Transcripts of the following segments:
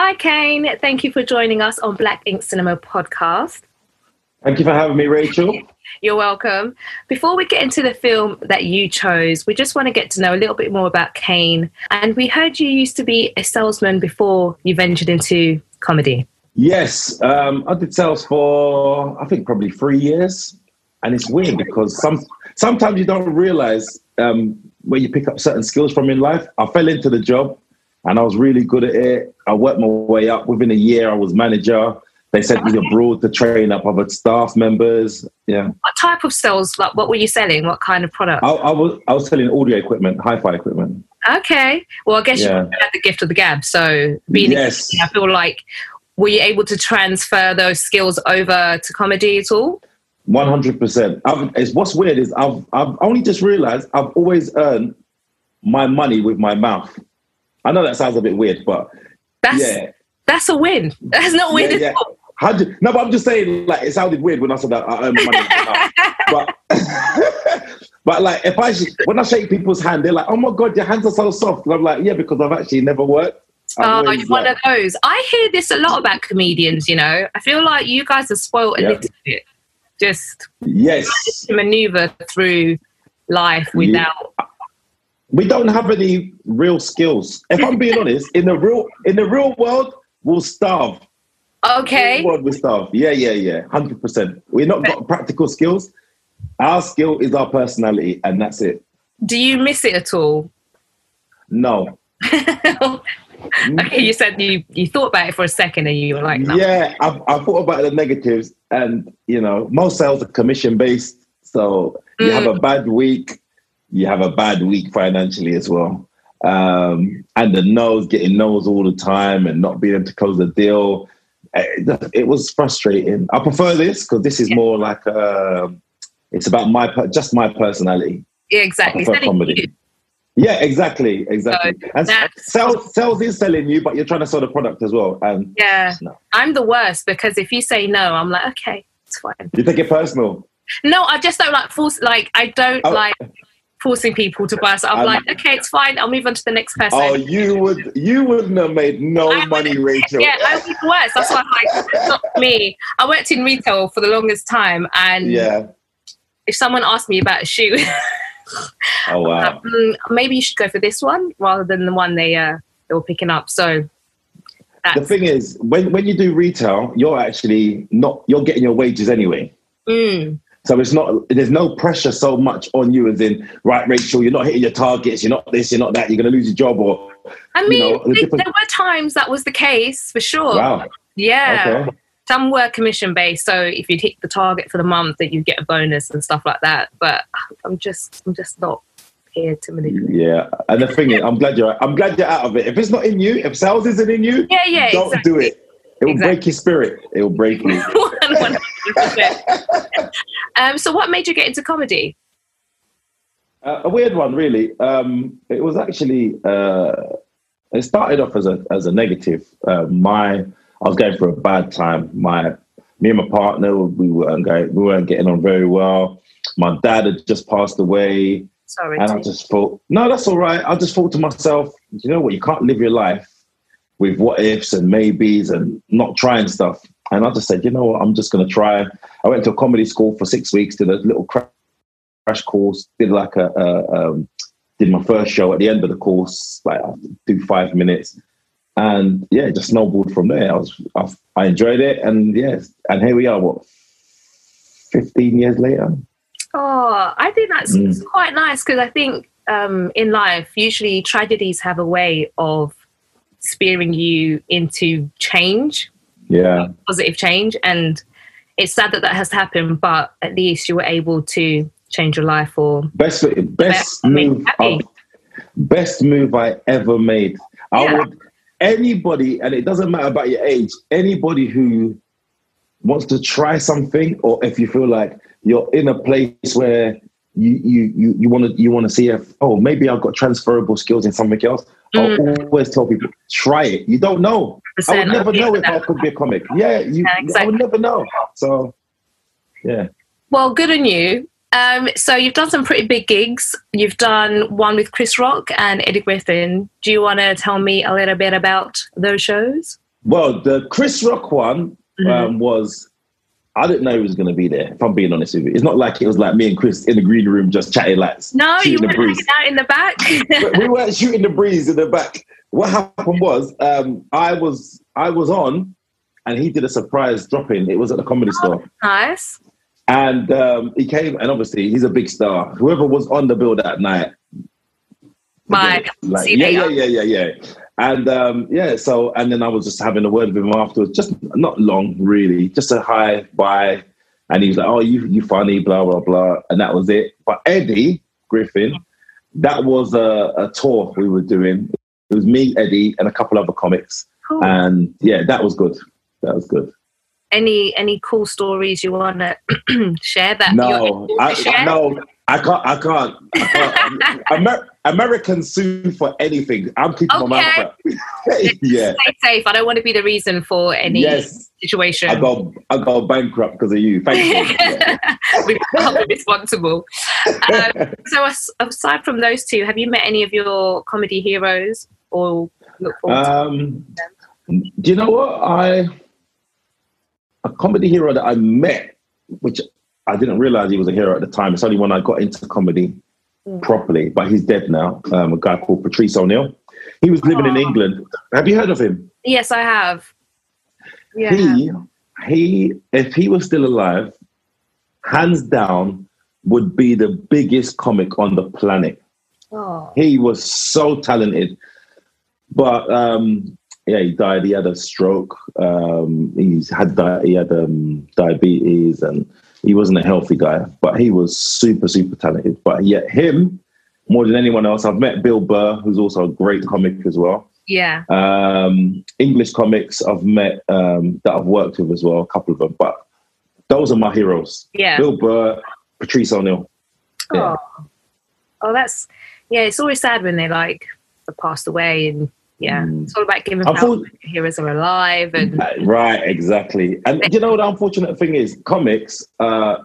Hi, Kane. Thank you for joining us on Black Ink Cinema podcast. Thank you for having me, Rachel. You're welcome. Before we get into the film that you chose, we just want to get to know a little bit more about Kane. And we heard you used to be a salesman before you ventured into comedy. Yes, um, I did sales for I think probably three years, and it's weird because some sometimes you don't realize um, where you pick up certain skills from in life. I fell into the job, and I was really good at it. I worked my way up. Within a year, I was manager. They sent me abroad to train up other staff members. Yeah. What type of sales? Like, what were you selling? What kind of product? I, I was I was selling audio equipment, hi-fi equipment. Okay. Well, I guess Yeah. you had the gift of the gab. So being, Yes. I feel like, were you able to transfer those skills over to comedy at all? One hundred percent. It's what's weird is I've I've only just realised I've always earned my money with my mouth. I know that sounds a bit weird, but That's yeah, that's a win. That's not weird win Yeah, at yeah. all. How do, no, but I'm just saying, like, it sounded weird when I said that I earn money. with my mouth. but, but like, if I when I shake people's hand, they're like, "Oh my god, your hands are so soft." And I'm like, "Yeah, because I've actually never worked." I've Oh, you're one like- of those. I hear this a lot about comedians. You know, I feel like you guys are spoiled a Yeah. little bit. Just yes, to maneuver through life without. We don't have any real skills. If I'm being honest, in the real in the real world, we'll starve. Okay. Real world, we starve. Yeah, yeah, yeah, hundred percent. We're not got practical skills. Our skill is our personality, and that's it. Do you miss it at all? No. Mm. okay, you said you you thought about it for a second and you were like, no. Yeah, I've, I've thought about the negatives, and you know, most sales are commission based. So you have mm. a bad week, you have a bad week financially as well. Um, and the no's, getting no's all the time, and not being able to close the deal. It, it was frustrating. I prefer this because this is more like uh, it's about my just my personality. Yeah, exactly. comedy. you. Yeah, exactly, exactly. So and sales, sales is selling you, but you're trying to sell the product as well. And Yeah, No. I'm the worst because if you say no, I'm like, okay, it's fine. you take it personal. No, I just don't like force. Like I don't Oh. like forcing people to buy. So I'm Um, like, okay, it's fine. I'll move on to the next person. Oh, you would you wouldn't have made no I money, Rachel. yeah, I the worst. That's why I'm like, it's not me. I worked in retail for the longest time, and yeah. if someone asked me about a shoe, Oh wow. mm, maybe you should go for this one rather than the one they uh they were picking up. So The thing is, when when you do retail, you're actually not you're getting your wages anyway. mm, So it's not there's no pressure so much on you as in right, Rachel, you're not hitting your targets, you're not this, you're not that, you're gonna lose your job or I you know, the different- there were times that was the case for sure. wow. Yeah. Okay. Some were commission based, so if you'd hit the target for the month, that you get a bonus and stuff like that. But I'm just, I'm just not here to manipulate. Yeah. And the thing is, I'm glad you're I'm glad you're out of it. If it's not in you, if sales isn't in you, Yeah, yeah, don't exactly. do it. It will Exactly. break your spirit. It will break you. 100%. um, so, what made you get into comedy? Uh, a weird one, really. Um, it was actually uh, it started off as a as a negative. Uh, my I was going through a bad time. My me and my partner we weren't going, we weren't getting on very well. My dad had just passed away, Sorry. and I just thought, no, that's all right. I just thought to myself, you know what? You can't live your life with what ifs and maybes and not trying stuff. And I just said, you know what? I'm just going to try. I went to a comedy school for six weeks, did a little crash course, did like a, a um, did my first show at the end of the course, like I do five minutes, and yeah, just snowballed from there. I was I, I enjoyed it, and yes, and here we are. What, fifteen years later? oh, I think that's Mm. quite nice because I think um, in life, usually tragedies have a way of spearing you into change, Yeah, positive change. And it's sad that that has happened, but at least you were able to change your life or best best That made me move. I, best move I ever made. I Yeah. would anybody, and it doesn't matter about your age. Anybody who wants to try something, or if you feel like you're in a place where you you you you want to you want to see if oh maybe I've got transferable skills in something else. Mm. I'll always tell people try it. You don't know. I would never know if I could be a comic. Yeah, you. Yeah, I would never know. So, yeah. Well, good on you. Um, so you've done some pretty big gigs. You've done one with Chris Rock and Eddie Griffin. Do you want to tell me a little bit about those shows? Well, the Chris Rock one Mhm. um, was. I didn't know he was going to be there. If I'm being honest with you, it's not like it was like me and Chris in the green room just chatting like No, you weren't hanging out in the back. we we weren't shooting the breeze in the back. What happened was um, I was I was on, and he did a surprise drop in. It was at the comedy store, nice. and um, he came. And obviously, he's a big star. Whoever was on the bill that night, Bye. like yeah, yeah, yeah, yeah, yeah. And um, yeah, so and then I was just having a word with him afterwards. Just not long, really. Just a hi, bye. And he was like, "Oh, you you funny, blah blah blah," and that was it. But Eddie Griffin, that was a, a tour we were doing. It was me, Eddie, and a couple other comics. Cool. And yeah, that was good. That was good. any any cool stories you want to share that No, you're able to I, no, I can't. I can't. I can't. Amer- Americans sue for anything. I'm keeping my mouth shut. yeah. Stay safe. I don't want to be the reason for any Yes. situation. I go. I go bankrupt because of you. Thank you. We can't be responsible. Um, so, aside from those two, have you met any of your comedy heroes or look forward to Um, do you know what I? A comedy hero that I met, which I didn't realize he was a hero at the time. It's only when I got into comedy Mm. properly, but he's dead now. Um, a guy called Patrice O'Neal. He was living in Oh. England. Have you heard of him? Yes, I have. Yeah. He, he, if he was still alive, hands down, would be the biggest comic on the planet. Oh. He was so talented, but um, yeah, he died. He had a stroke. Um, he's had di- he had um, diabetes, and he wasn't a healthy guy. But he was super, super talented. But yet, him more than anyone else, I've met Bill Burr, who's also a great comic as well. Yeah. Um, English comics I've met um, that I've worked with as well, a couple of them. But those are my heroes: Yeah. Bill Burr, Patrice O'Neal. Yeah. Oh. oh, that's yeah. It's always sad when they like passed away, and yeah, Mm. it's all about giving I power thought- when your heroes are alive. And Right, exactly. And you know the unfortunate thing is, comics, uh,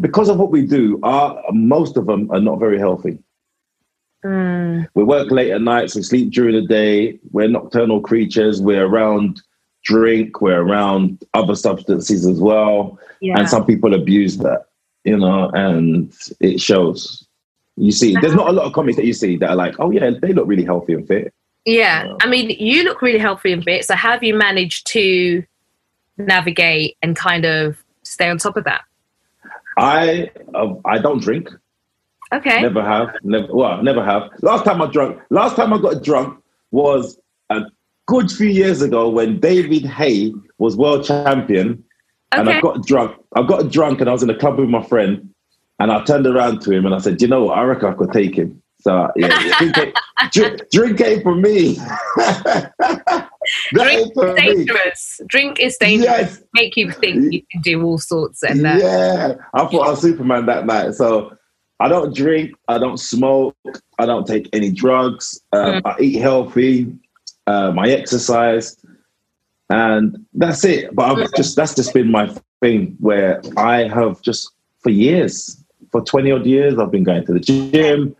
because of what we do, are most of them are not very healthy. Mm, We work late at nights, we sleep during the day, we're nocturnal creatures, we're around drink, we're around other substances as well. yeah, And some people abuse that, you know, and it shows. You see, there's not a lot of comics that you see that are like, oh yeah, they look really healthy and fit. Yeah. I mean, you look really healthy and fit. So, how have you managed to navigate and kind of stay on top of that? I uh, I don't drink. Okay. Never have. Never. Well, never have. Last time I drunk. Last time I got drunk was a good few years ago when David Haye was world champion, and I got drunk. I got drunk, and I was in a club with my friend, and I turned around to him and I said, "You know what? I reckon I could take him." So yeah, drink, it, drink, drink ain't for me. Drink is me. dangerous. Drink is dangerous. Yes. Make you think you can do all sorts and that. Yeah, I thought I was Superman that night. So I don't drink, I don't smoke, I don't take any drugs. Um, I eat healthy, um, I exercise, and that's it. But I've just that's just been my thing where I have just for years, for twenty odd years, I've been going to the gym.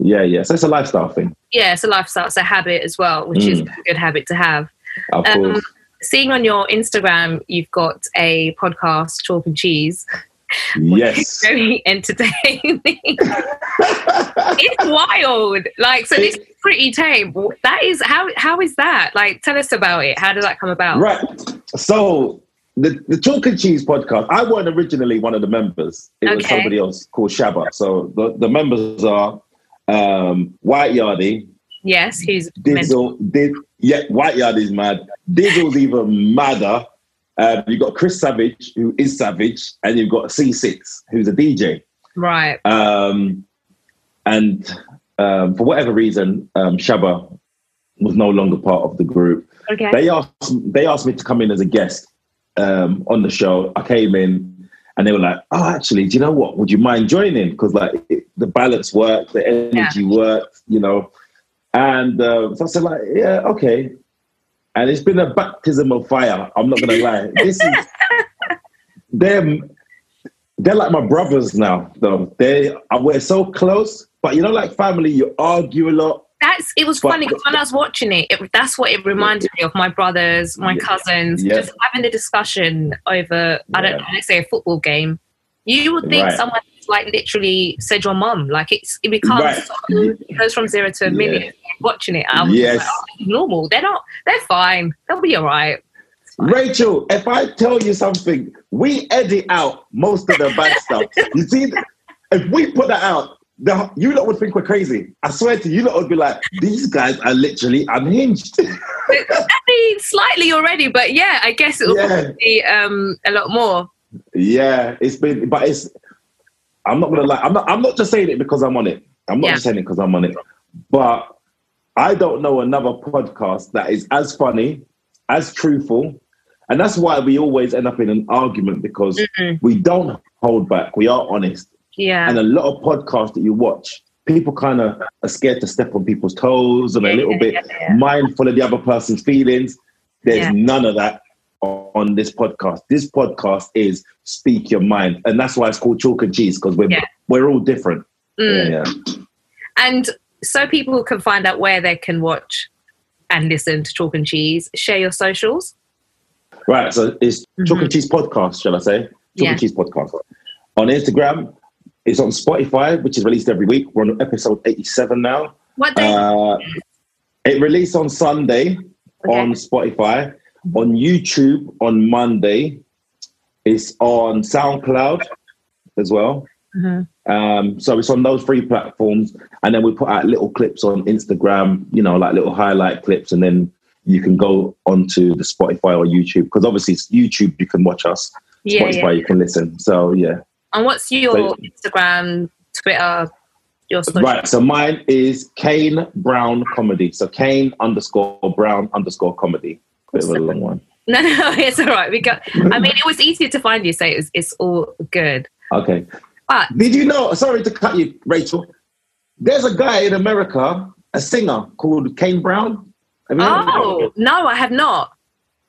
Yeah, yeah. So it's a lifestyle thing, Yeah, it's a lifestyle, it's a habit as well, which is a good habit to have. of Um, course. seeing on your Instagram, you've got a podcast, Chalk and Cheese. Yes. Very entertaining. it's wild. Like, so this is pretty tame. That is how how is that? Like, tell us about it. How did that come about? Right. So the the Chalk and Cheese podcast. I wasn't originally one of the members. It was somebody else called Shabba. So the, the members are um, White Yardie, Yes, he's. Dizzle. Did yeah, White Yardie's mad. Dizzle's even madder. Um, you've got Chris Savage, who is Savage, and you've got C6, who's a DJ. right? Um, and um, for whatever reason, um, Shabba was no longer part of the group Okay. they asked they asked me to come in as a guest um, on the show. I came in and they were like, "Oh, actually, do you know what? Would you mind joining? Because like it, the balance worked, the energy worked, you know." And uh, so I said, "Like, yeah, okay." And it's been a baptism of fire. I'm not gonna lie. This is them. They're like my brothers now, though. They are we're so close, but you know, like family, you argue a lot. That's it was But- funny because when I was watching it, it, that's what it reminded me of my brothers, my Yeah. cousins, Yeah. just having a discussion over I don't know, let's say a football game. You would think Right. someone like literally said your mum, like it's it becomes Right. so, it goes from zero to a Yeah. million watching it. I was Yes. like, oh, normal. They're not. They're fine. They'll be all right. Rachel, if I tell you something, we edit out most of the bad stuff. You see, if we put that out, the, you lot would think we're crazy. I swear to you, you lot would be like, these guys are literally unhinged. I mean, slightly already, but yeah, I guess it'll Yeah. be um, a lot more. yeah, it's been, but it's. I'm not gonna lie. I'm not. I'm not just saying it because I'm on it. I'm not Yeah. just saying it because I'm on it. But I don't know another podcast that is as funny, as truthful, and that's why we always end up in an argument because Mhm. we don't hold back. We are honest. Yeah. and a lot of podcasts that you watch, people kind of are scared to step on people's toes and Yeah, a little yeah, bit yeah, mindful of the other person's feelings. There's none of that on this podcast. This podcast is speak your mind, and that's why it's called chalk and cheese because we're we're all different. Mm. And so people can find out where they can watch and listen to Chalk and Cheese, share your socials. Right. So it's chalk Mhm. and cheese podcast, shall I say? Chalk and cheese podcast on Instagram. It's on Spotify, which is released every week. We're on episode 87 now. What day? Uh, it released on Sunday Okay. on Spotify, on YouTube on Monday. It's on SoundCloud as well. Mhm. Um, so it's on those three platforms, and then we put out little clips on Instagram. You know, like little highlight clips, and then you can go onto the Spotify or YouTube because obviously it's YouTube. You can watch us. Yeah, Spotify yeah. you can listen. So yeah. And what's your So- Instagram, Twitter, your social? Right. So mine is Kane Brown Comedy. So Kane underscore Brown underscore comedy. Bit of a long one. No, no, it's all right. We got. I mean, it was easier to find you, so it's, it's all good. Okay. But Did you know? Sorry to cut you, Rachel. There's a guy in America, a singer called Kane Brown. Have you heard of him? oh no, I have not.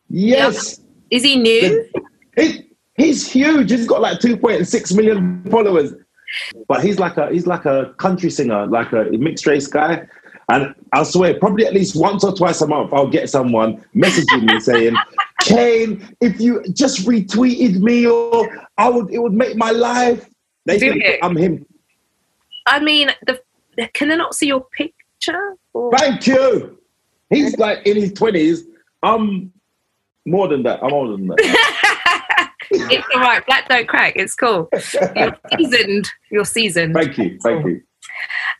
yes. Is he new? He, he's huge. He's got like 2.6 million followers. But he's like a he's like a country singer, like a mixed race guy. And I swear, probably at least once or twice a month, I'll get someone messaging me saying, "Kane, if you just retweeted me, or I would, it would make my life." They Do think it. I'm him. I mean, the can they not see your picture? Or- Thank you. He's like in his twenties. I'm more than that. I'm older than that. it's all right. Black don't crack. It's cool. You're seasoned. You're seasoned. Thank you. Thank you.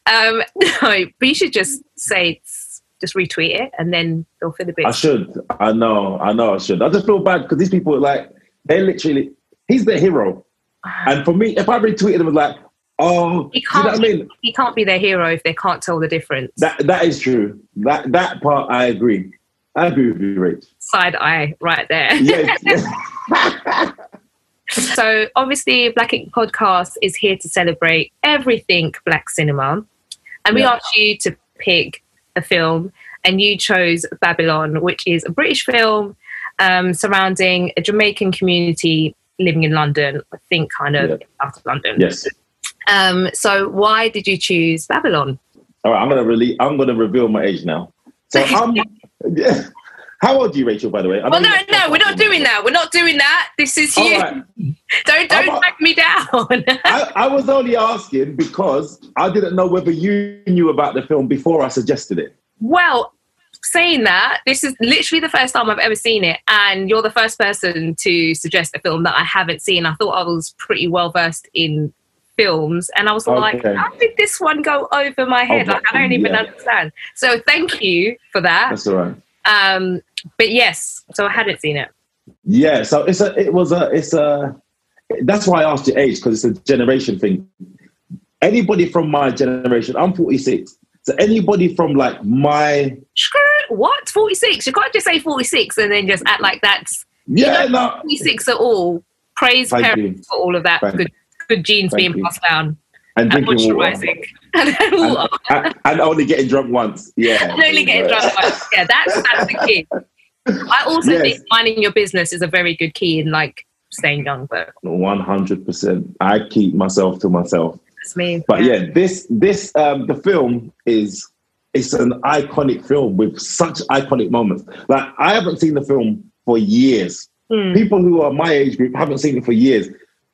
Um, no, but you should just say, it's- just retweet it, and then they'll fill the bit. I should. I know. I know. I should. I just feel bad because these people are like they literally. He's the hero, and for me, if I retweeted him, like, oh, He you know what I can't. mean? He can't be their hero if they can't tell the difference. That that is true. That that part I agree. I agree with you, Rach. Side eye, right there. Yes. So obviously, Black Ink Podcast is here to celebrate everything Black cinema, and we Yeah. asked you to pick a film, and you chose Babylon, which is a British film um, surrounding a Jamaican community living in London. I think kind of Yeah. out of London. yes. Um, so why did you choose Babylon? All right. I'm gonna really. I'm gonna reveal my age now. So I'm. Yeah. How old are you, Rachel? By the way. I Well, no, no, we're not doing that. We're not doing that. This is you. right. Don't don't I'm- drag me down. I, I was only asking because I didn't know whether you knew about the film before I suggested it. Well, saying that, this is literally the first time I've ever seen it, and you're the first person to suggest a film that I haven't seen. I thought I was pretty well versed in films, and I was like, Okay. how did this one go over my head? Oh, like, I don't even yeah. understand. So, thank you for that. That's all right. Um, but yes, so I hadn't seen it. Yeah, so it's a, it was a, it's a, that's why I asked your age because it's a generation thing. Anybody from my generation, I'm 46. So anybody from like my, Screw what? 46? You can't just say 46 and then just act like that's yeah, no, 46 at all. Praise Thank parents you. for all of that Thank- good good genes thank being you. passed down. and And drinking water. moisturising. And water. And, and, and only getting drunk once. Yeah. And only getting drunk once. Yeah, that's that's the key. I also Yes. think minding your business is a very good key in like staying young, but 100%. I keep myself to myself. that's me. But yeah, this, this, um, the film is it's an iconic film with such iconic moments. Like I haven't seen the film for years. Mm. People who are my age group haven't seen it for years,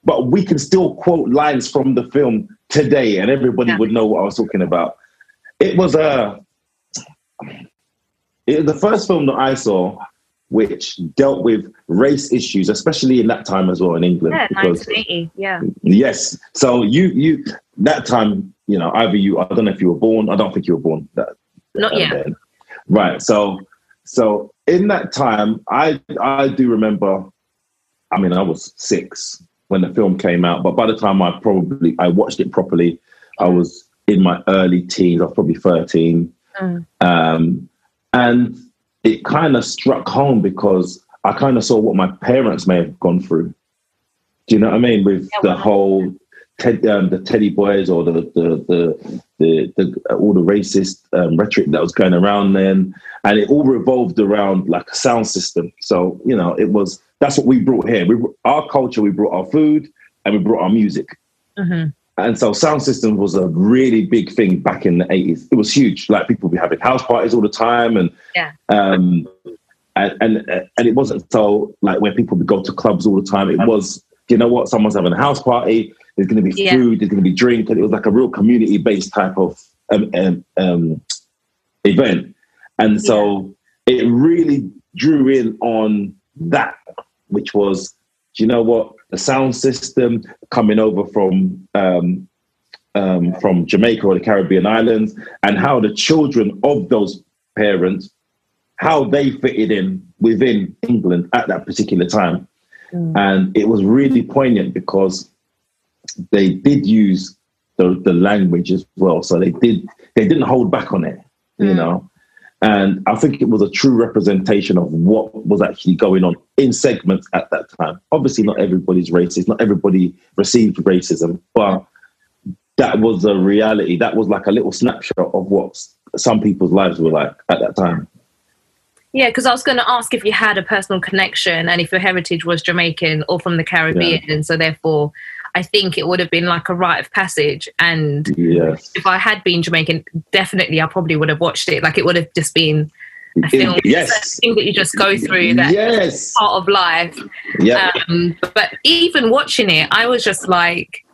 but we can still quote lines from the film today, and everybody Yeah. would know what I was talking about. It was a it, the first film that I saw which dealt with race issues, especially in that time as well in England. Yeah, because 1980. Yeah. yes, so you you that time, you know, either you I don't know if you were born. I don't think you were born. That, Not yet. then. Right. So so in that time, I I do remember. I mean, I was six when the film came out, but by the time I probably I watched it properly, I was in my early teens. I was probably thirteen, Mm. um, and it kind of struck home because I kind of saw what my parents may have gone through. Do you know what I mean? With Yeah, the whole Ted, um, the Teddy Boys or the the the, the, the all the racist um, rhetoric that was going around then, and it all revolved around like a sound system. So you know, it was that's what we brought here. We our culture, we brought our food, and we brought our music. Mhm. And so sound system was a really big thing back in the 80s. It was huge. Like people would be having house parties all the time and Yeah. um and and, and it wasn't so like where people would go to clubs all the time. It was, you know what, someone's having a house party, there's gonna be Yeah. food, there's gonna be drink, and it was like a real community based type of um, um, um event. And so it really drew in on that, which was, you know what, the sound system coming over from um, um, from Jamaica or the Caribbean islands, and how the children of those parents, how they fitted in within England at that particular time, Mm. and it was really poignant because they did use the, the language as well, so they did they didn't hold back on it, you Mm. know. And I think it was a true representation of what was actually going on in segments at that time. Obviously, not everybody's racist, not everybody received racism, but that was a reality. That was like a little snapshot of what some people's lives were like at that time. Yeah, because I was going to ask if you had a personal connection and if your heritage was Jamaican or from the Caribbean. And so, therefore, I think it would have been like a rite of passage. And Yes. if I had been Jamaican, definitely I probably would have watched it. Like it would have just been a film. Yes. a thing that you just go through that Yes. part of life. Yeah. Um, but even watching it, I was just like,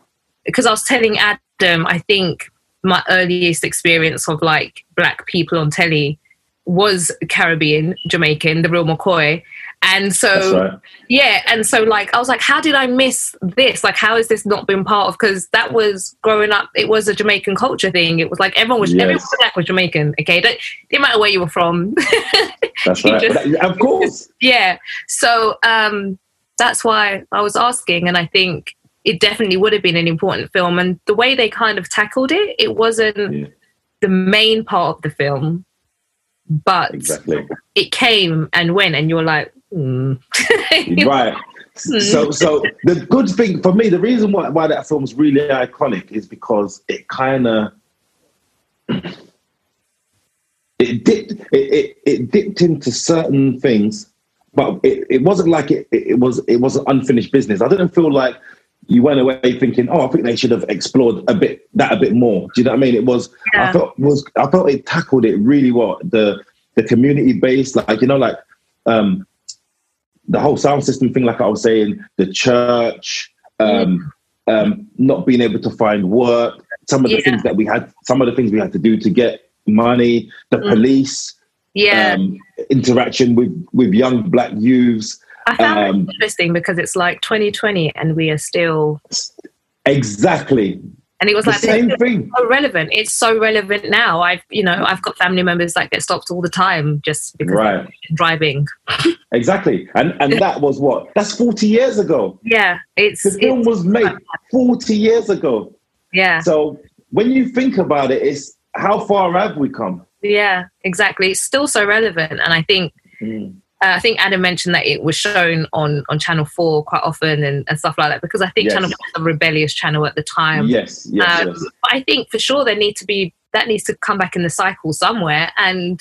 because I was telling Adam, I think my earliest experience of like black people on telly was Caribbean, Jamaican, the real McCoy. And so, right. yeah, and so like I was like, how did I miss this? Like, how has this not been part of? Because that was growing up, it was a Jamaican culture thing. It was like everyone was Yes. everyone black was Jamaican. Okay, don't, didn't matter where you were from. That's right. just- of course. yeah so um that's why i was asking and i think it definitely would have been an important film and the way they kind of tackled it it wasn't Yeah. the main part of the film but Exactly. it came and went and you're like hmm. right. So, so the good thing for me, the reason why, why that film's really iconic is because it kind of it dipped it, it, it dipped into certain things, but it, it wasn't like it, it, was it was an unfinished business. I didn't feel like you went away thinking, oh, I think they should have explored a bit that a bit more. Do you know what I mean? It was Yeah. I felt was I felt it tackled it really well. The the community based, like you know, like um the whole sound system thing, like I was saying, the church, um, um, not being able to find work, some of the Yeah. things that we had, some of the things we had to do to get money, the Mm. police, yeah um, interaction with with young black youths. i found um, interesting because it's like 2020 and we are still Exactly and it was the like same thing. so relevant it's so relevant now i've you know i've got family members that get stopped all the time just because Right. driving Exactly, and and that was what that's forty years ago. yeah it's, The film it's was made forty years ago. yeah So when you think about it, it's how far have we come? Yeah, exactly. It's still so relevant, and I think mm. Uh, I think Adam mentioned that it was shown on on Channel Four quite often and, and stuff like that because I think Yes. Channel Four was a rebellious channel at the time. Yes, yes, um, yes. But I think for sure there need to be that needs to come back in the cycle somewhere, and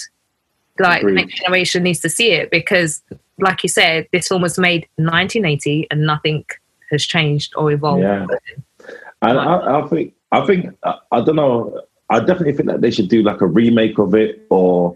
like the next generation needs to see it because, like you said, this film was made 1980 and nothing has changed or evolved. Yeah. And I, I think I think I, I don't know I definitely think that they should do like a remake of it, or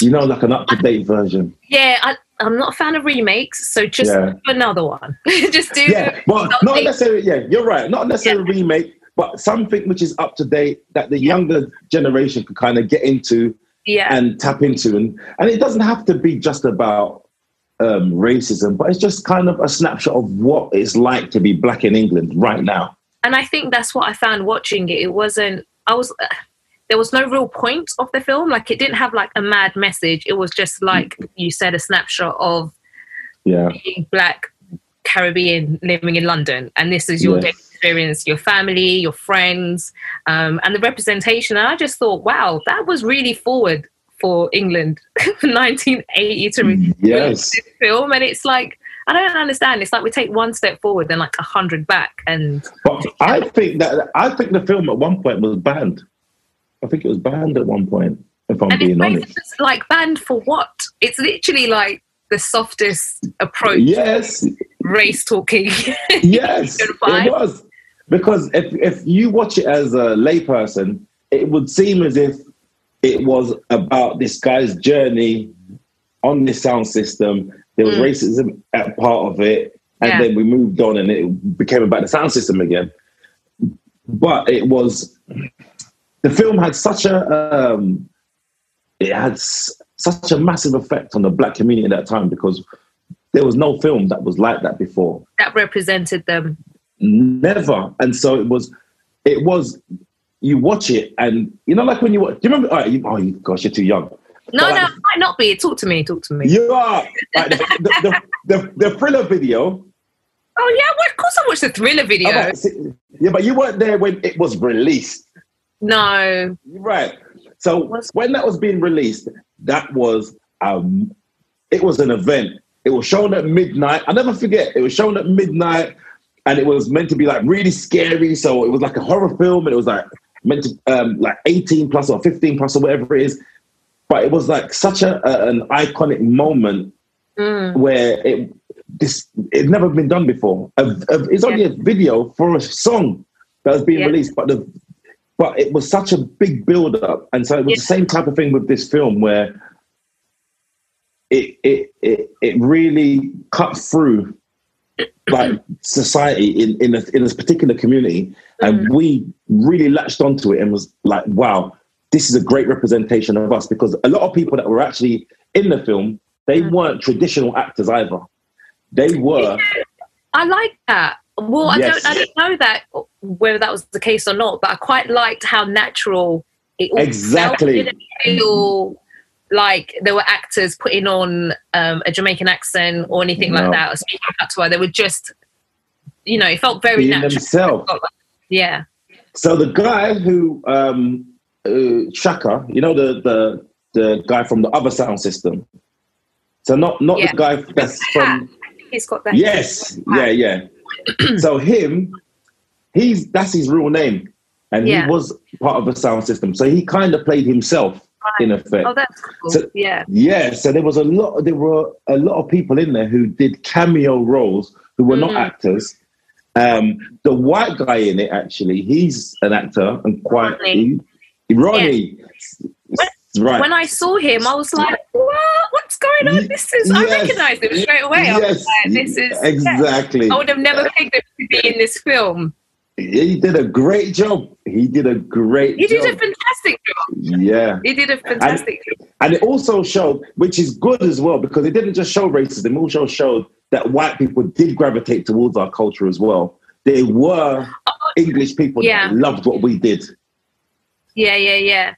you know, like an up to date version. Yeah, I, I'm not a fan of remakes, so just Yeah. do another one. just do. Yeah, well, not necessarily. Yeah, you're right. Not necessarily remake, but something which is up to date that the younger generation can kind of get into yeah. and tap into, and and it doesn't have to be just about um, racism, but it's just kind of a snapshot of what it's like to be black in England right now. and I think that's what I found watching it. It wasn't. I was. There was no real point of the film. Like it didn't have like a mad message. It was just like you said, a snapshot of Yeah, being black Caribbean living in London, and this is your experience, your family, your friends, um, and the representation. And I just thought, wow, that was really forward for England, 1980 to yes, this film, and it's like. I don't understand. It's like we take one step forward, then like a hundred back, and but I think that I think the film at one point was banned. I think it was banned at one point. If I'm and being honest. like banned for what? It's literally like the softest approach Yes, race talking. yes, it was because if if you watch it as a layperson, it would seem as if it was about this guy's journey on this sound system. There was Mm. racism at part of it, and Yeah. then we moved on, and it became about the sound system again. But it was the film had such a um, it had s- such a massive effect on the black community at that time because there was no film that was like that before that represented them. never and so it was it was you watch it and you know like when you watch do you remember right, you, oh you, gosh you're too young No, But no, like- it might not be. Talk to me. Talk to me. you are like, the, the, the, the, the thriller video Oh yeah, well, of course I watched the thriller video. about- yeah but you weren't there when it was released No, right. So when that was being released that was um it was an event. It was shown at midnight. I never forget. It was shown at midnight and it was meant to be like really scary. So it was like a horror film and it was like meant to um like 18 plus or 15 plus or whatever it is. But it was like such a, a an iconic moment Mm. where it this it never been done before. A, a- it's only a video for a song that was being Yeah. released, but the but it was such a big build up, and so it was Yeah. the same type of thing with this film where it it it, it really cut through like society in in a, in this particular community, and we really latched onto it and was like, wow, this is a great representation of us because a lot of people that were actually in the film they Mm. weren't traditional actors either. They were I like that. Well, I Yes. don't. I don't know that whether that was the case or not, but I quite liked how natural it all Exactly. felt. It feel like there were actors putting on um, a Jamaican accent or anything No. like that, or speaking patois. They were just, you know, it felt very being natural. themselves. Yeah, So the guy who um, uh, Shaka, you know the the the guy from the other sound system. So not not Yeah. the guy that's from he's got that. yes, yeah, yeah. so him, he's that's his real name, and Yeah. he was part of a sound system. So he kind of played himself in effect. Oh, that's cool. So- yeah. Yeah, so there was a lot. There were a lot of people in there who did cameo roles who were not Mhm. actors. Um, the white guy in it, actually, he's an actor and quite Ronnie. he- Ronnie. Right. When I saw him, I was like, "What? What's going on? This is." I yes. recognized him straight away. I was like, "This is exactly. I would have never picked him to be in this film. He did a great job. He did a great He job. did a fantastic job. yeah. He did a fantastic job. And it also showed, which is good as well, because it didn't just show racism, it also showed that white people did gravitate towards our culture as well. There were uh, English people Yeah. that loved what we did. Yeah, yeah, yeah.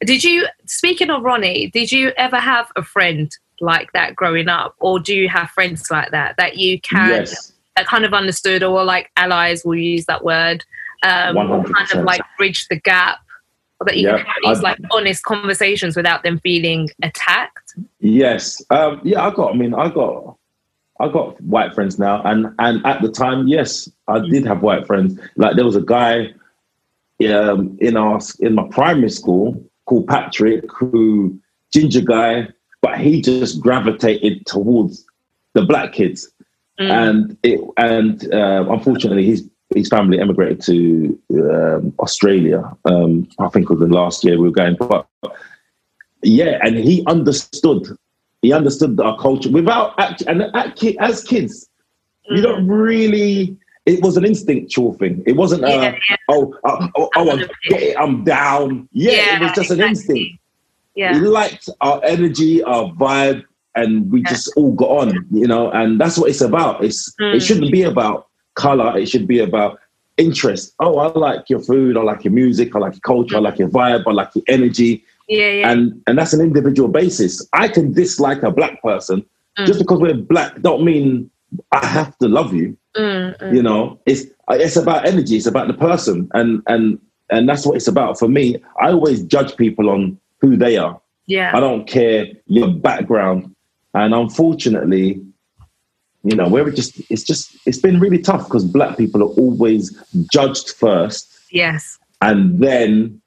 Did you? Speaking of Ronnie, did you ever have a friend like that growing up, or do you have friends like that that you can yes. that kind of understood, or like allies? Will use that word, um, kind of like bridge the gap, or that you Yeah, can have these I'd- like honest conversations without them feeling attacked. Yes. Um, yeah, I got, I mean, I got, I got white friends now. And, and at the time, yes, I did have white friends. Like there was a guy um, in our, in my primary school called Patrick, who ginger guy, but he just gravitated towards the black kids. Mm. And it, and uh, unfortunately, his his family emigrated to um, Australia. Um, I think it was the last year we were going, but yeah, and he understood. He understood our culture without actually, and as kids, mm. you don't really. It was an instinctual thing. It wasn't a, yeah, yeah. oh, oh, oh, oh I'm, I'm, down. Yeah, yeah, it was just exactly. an instinct. Yeah. He liked our energy, our vibe, and we just all got on, you know, and that's what it's about. It's mm. it shouldn't be about color, it should be about interest. Oh, I like your food, I like your music, I like your culture, I like your vibe, I like your energy. Yeah, yeah. And and that's an individual basis. I can dislike a black person mm. just because we're black don't mean I have to love you. Mm, mm. You know, it's it's about energy, it's about the person and and and that's what it's about for me. I always judge people on who they are. Yeah. I don't care your background. And unfortunately, you know, where it just it's just it's been really tough because black people are always judged first. Yes. And then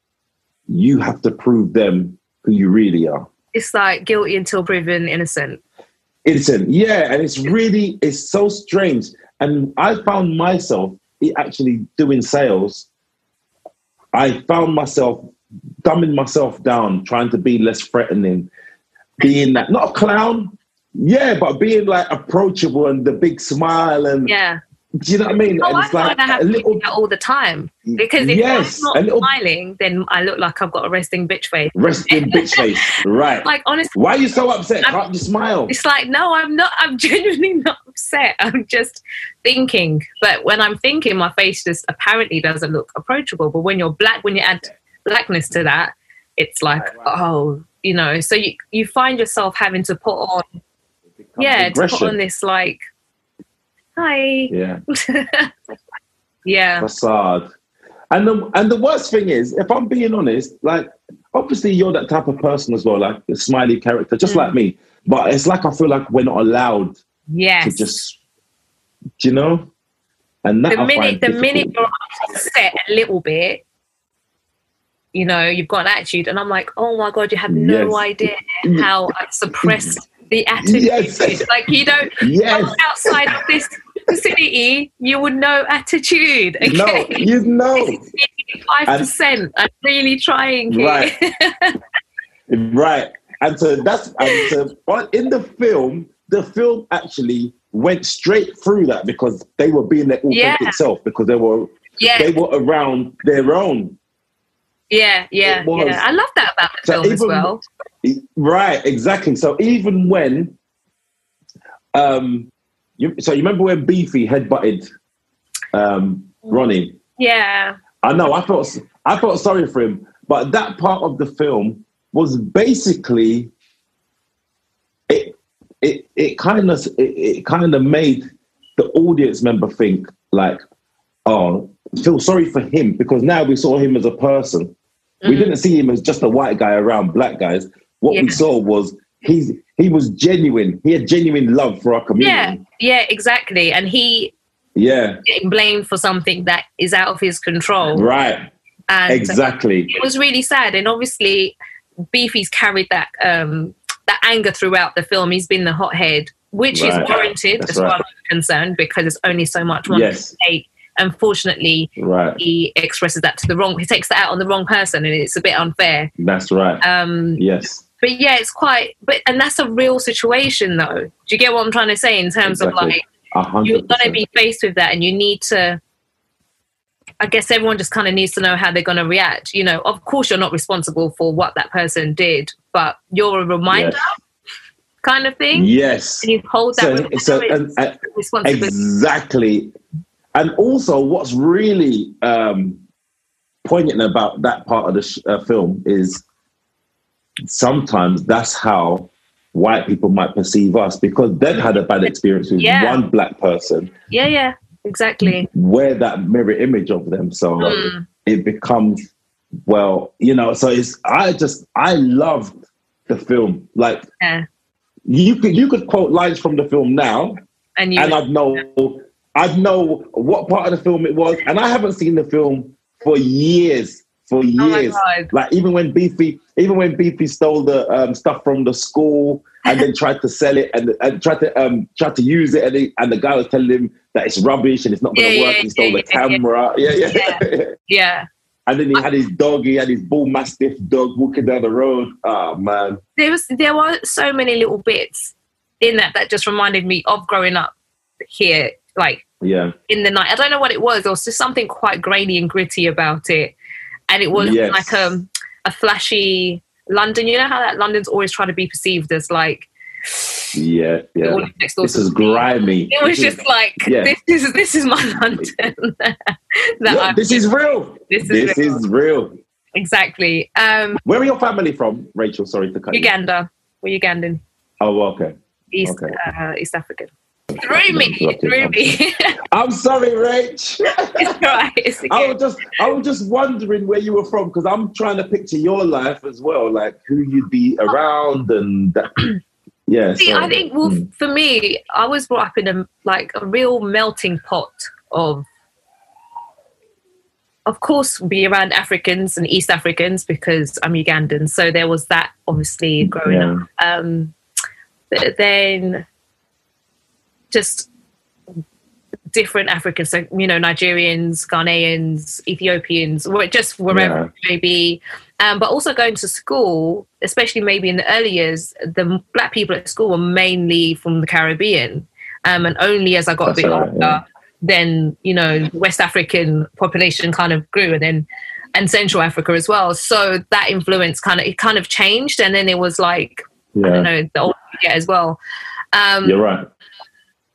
you have to prove them who you really are. It's like guilty until proven innocent. Innocent, yeah, and it's really it's so strange. And I found myself actually doing sales. I found myself dumbing myself down, trying to be less threatening, being that not a clown, yeah, but being like approachable and the big smile and yeah. Do you know what I mean? Oh, and it's I like I have a little, all the time because if yes, I'm not little, smiling, then I look like I've got a resting bitch face. Resting bitch face, right? Like honestly, why are you so upset? I'm, Can't you smile? It's like no, I'm not. I'm genuinely not upset. I'm just thinking. But when I'm thinking, my face just apparently doesn't look approachable. But when you're black, when you add blackness to that, it's like right, right. oh, you know. So you you find yourself having to put on yeah, to put on this like, hi. Yeah. yeah. Facade. And the and the worst thing is, if I'm being honest, like obviously you're that type of person as well, like a smiley character, just mm. like me. But it's like I feel like we're not allowed yes. to just, you know. And that the minute the difficult. minute you're upset a little bit, you know, you've got an attitude, and I'm like, oh my god, you have no yes. idea how I suppressed the attitude. Yes. Like you don't yes. outside of this facility, you would know attitude. Okay? No, you know. Five percent. I'm really trying. Here. Right. right. And so that's and so but in the film, the film actually went straight through that because they were being their authentic yeah. self because they were yeah. they were around their own. Yeah, yeah, yeah. I love that about the so film even, as well. Right, exactly. So even when, um, you, so you remember when Beefy headbutted um, Ronnie? Yeah. I know. I felt I felt sorry for him, but that part of the film was basically it. It it kind of it, it kind of made the audience member think like, oh, feel sorry for him because now we saw him as a person. Mm-hmm. We didn't see him as just a white guy around black guys. What yeah. we saw was he's he was genuine. He had genuine love for our community. Yeah, yeah, exactly. And he yeah getting blamed for something that is out of his control. Right. And exactly. It was really sad. And obviously Beefy's carried that um that anger throughout the film. He's been the hothead, which right. is warranted That's as right. far as I'm concerned, because it's only so much one yes. take. Unfortunately, right. he expresses that to the wrong. He takes that out on the wrong person, and it's a bit unfair. That's right. Um, yes but yeah, it's quite. But and that's a real situation, though. Do you get what I'm trying to say in terms exactly. of like you're going to be faced with that, and you need to. I guess everyone just kind of needs to know how they're going to react. You know, of course, you're not responsible for what that person did, but you're a reminder. Yes. Kind of thing, yes. And you hold that so, so and, uh, responsibility. Exactly, and also, what's really um, poignant about that part of the sh- uh, film is sometimes that's how white people might perceive us because they've had a bad experience with yeah. one black person. Yeah, yeah, exactly. Wear that mirror image of them. So mm. it becomes, well, you know, so it's, I just, I loved the film. Like, yeah. you could, you could quote lines from the film now, and, you and I'd know, I'd know what part of the film it was. And I haven't seen the film for years for Oh years. God. like even when Beefy, even when Beefy stole the um, stuff from the school and then tried to sell it and, and tried to um tried to use it and, he, and the guy was telling him that it's rubbish and it's not going to Yeah, work. yeah, he stole yeah, the camera. Yeah, yeah. Yeah. and then he had his dog. He had his bull mastiff dog walking down the road. Oh man. There was there were so many little bits in that that just reminded me of growing up here, like Yeah. in the night. I don't know what it was. There was just something quite grainy and gritty about it, and it was Yes. like a a flashy London. You know how that London's always trying to be perceived as like Yeah. Yeah. Next door This is grimy. It was just like yeah. this is this is my London. that Yeah, this is real. This is This real. is real. exactly. Um, Where are your family from, Rachel? Sorry to cut you. Uganda. We're Ugandan. Oh, okay. East Okay. uh, East African. Through me, Okay. through me. I'm sorry, Rach. it's right. It's I was just, I was just wondering where you were from because I'm trying to picture your life as well, like who you'd be around and that. Yeah. See, so- I think well, mm, for me, I was brought up in a like a real melting pot of, of course, be around Africans and East Africans because I'm Ugandan. So there was that obviously growing Yeah. up. Um, but then just different Africans, so you know, Nigerians, Ghanaians, Ethiopians, or just wherever Yeah. it may be. Um, but also going to school, especially maybe in the early years, the black people at school were mainly from the Caribbean. Um, and only as I got That's a bit right, older, yeah. then you know, the West African population kind of grew, and then and Central Africa as well. So that influence kind of it kind of changed, and then it was like I don't yeah, know the older you get as well. Um, you're right.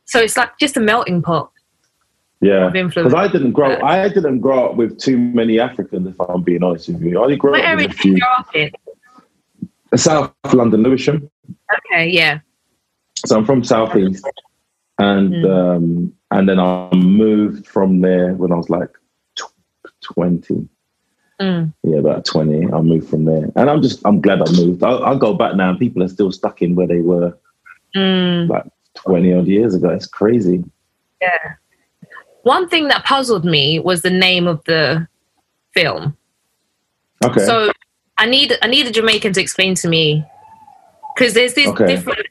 So it's like just a melting pot Yeah. Because I didn't grow. I didn't grow up with too many Africans. If I'm being honest with you, I only grew what up with a few. South London, Lewisham. Okay, yeah. So I'm from Southeast, and Mm. um, and then I moved from there when I was like tw- twenty. Mm. Yeah, about twenty. I moved from there, and I'm just I'm glad I moved. I, I go back now, and people are still stuck in where they were Mm, like twenty odd years ago. It's crazy. yeah. One thing that puzzled me was the name of the film. Okay. So I need I need a Jamaican to explain to me because there's these Okay. different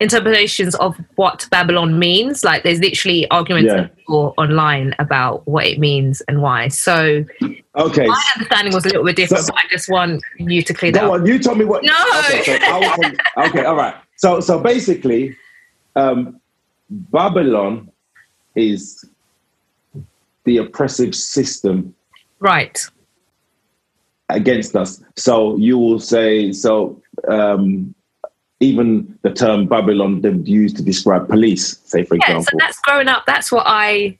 interpretations of what Babylon means. Like there's literally arguments Yeah. online about what it means and why. So okay. my understanding was a little bit different, So- but I just want you to clear that Go up. on. You tell me what. No. Okay. So was okay. All right. So so basically, um, Babylon is the oppressive system Right. against us. So you will say, so um, even the term Babylon they used to describe police, say for Yeah, so that's growing up. That's what I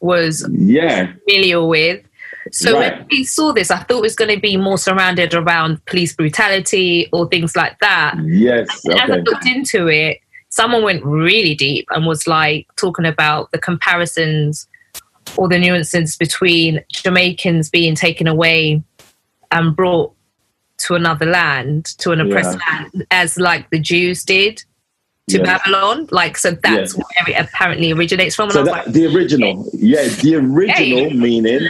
was yeah, familiar with. So Right. when we saw this, I thought it was going to be more surrounded around police brutality or things like that. yes, As I okay. looked into it, someone went really deep and was like talking about the comparisons or the nuances between Jamaicans being taken away and brought to another land, to an oppressed land, as like the Jews did to Yes. Babylon. Like, so that's Yes. where it apparently originates from. And So that, like, the original, yeah, the original Hey. meaning,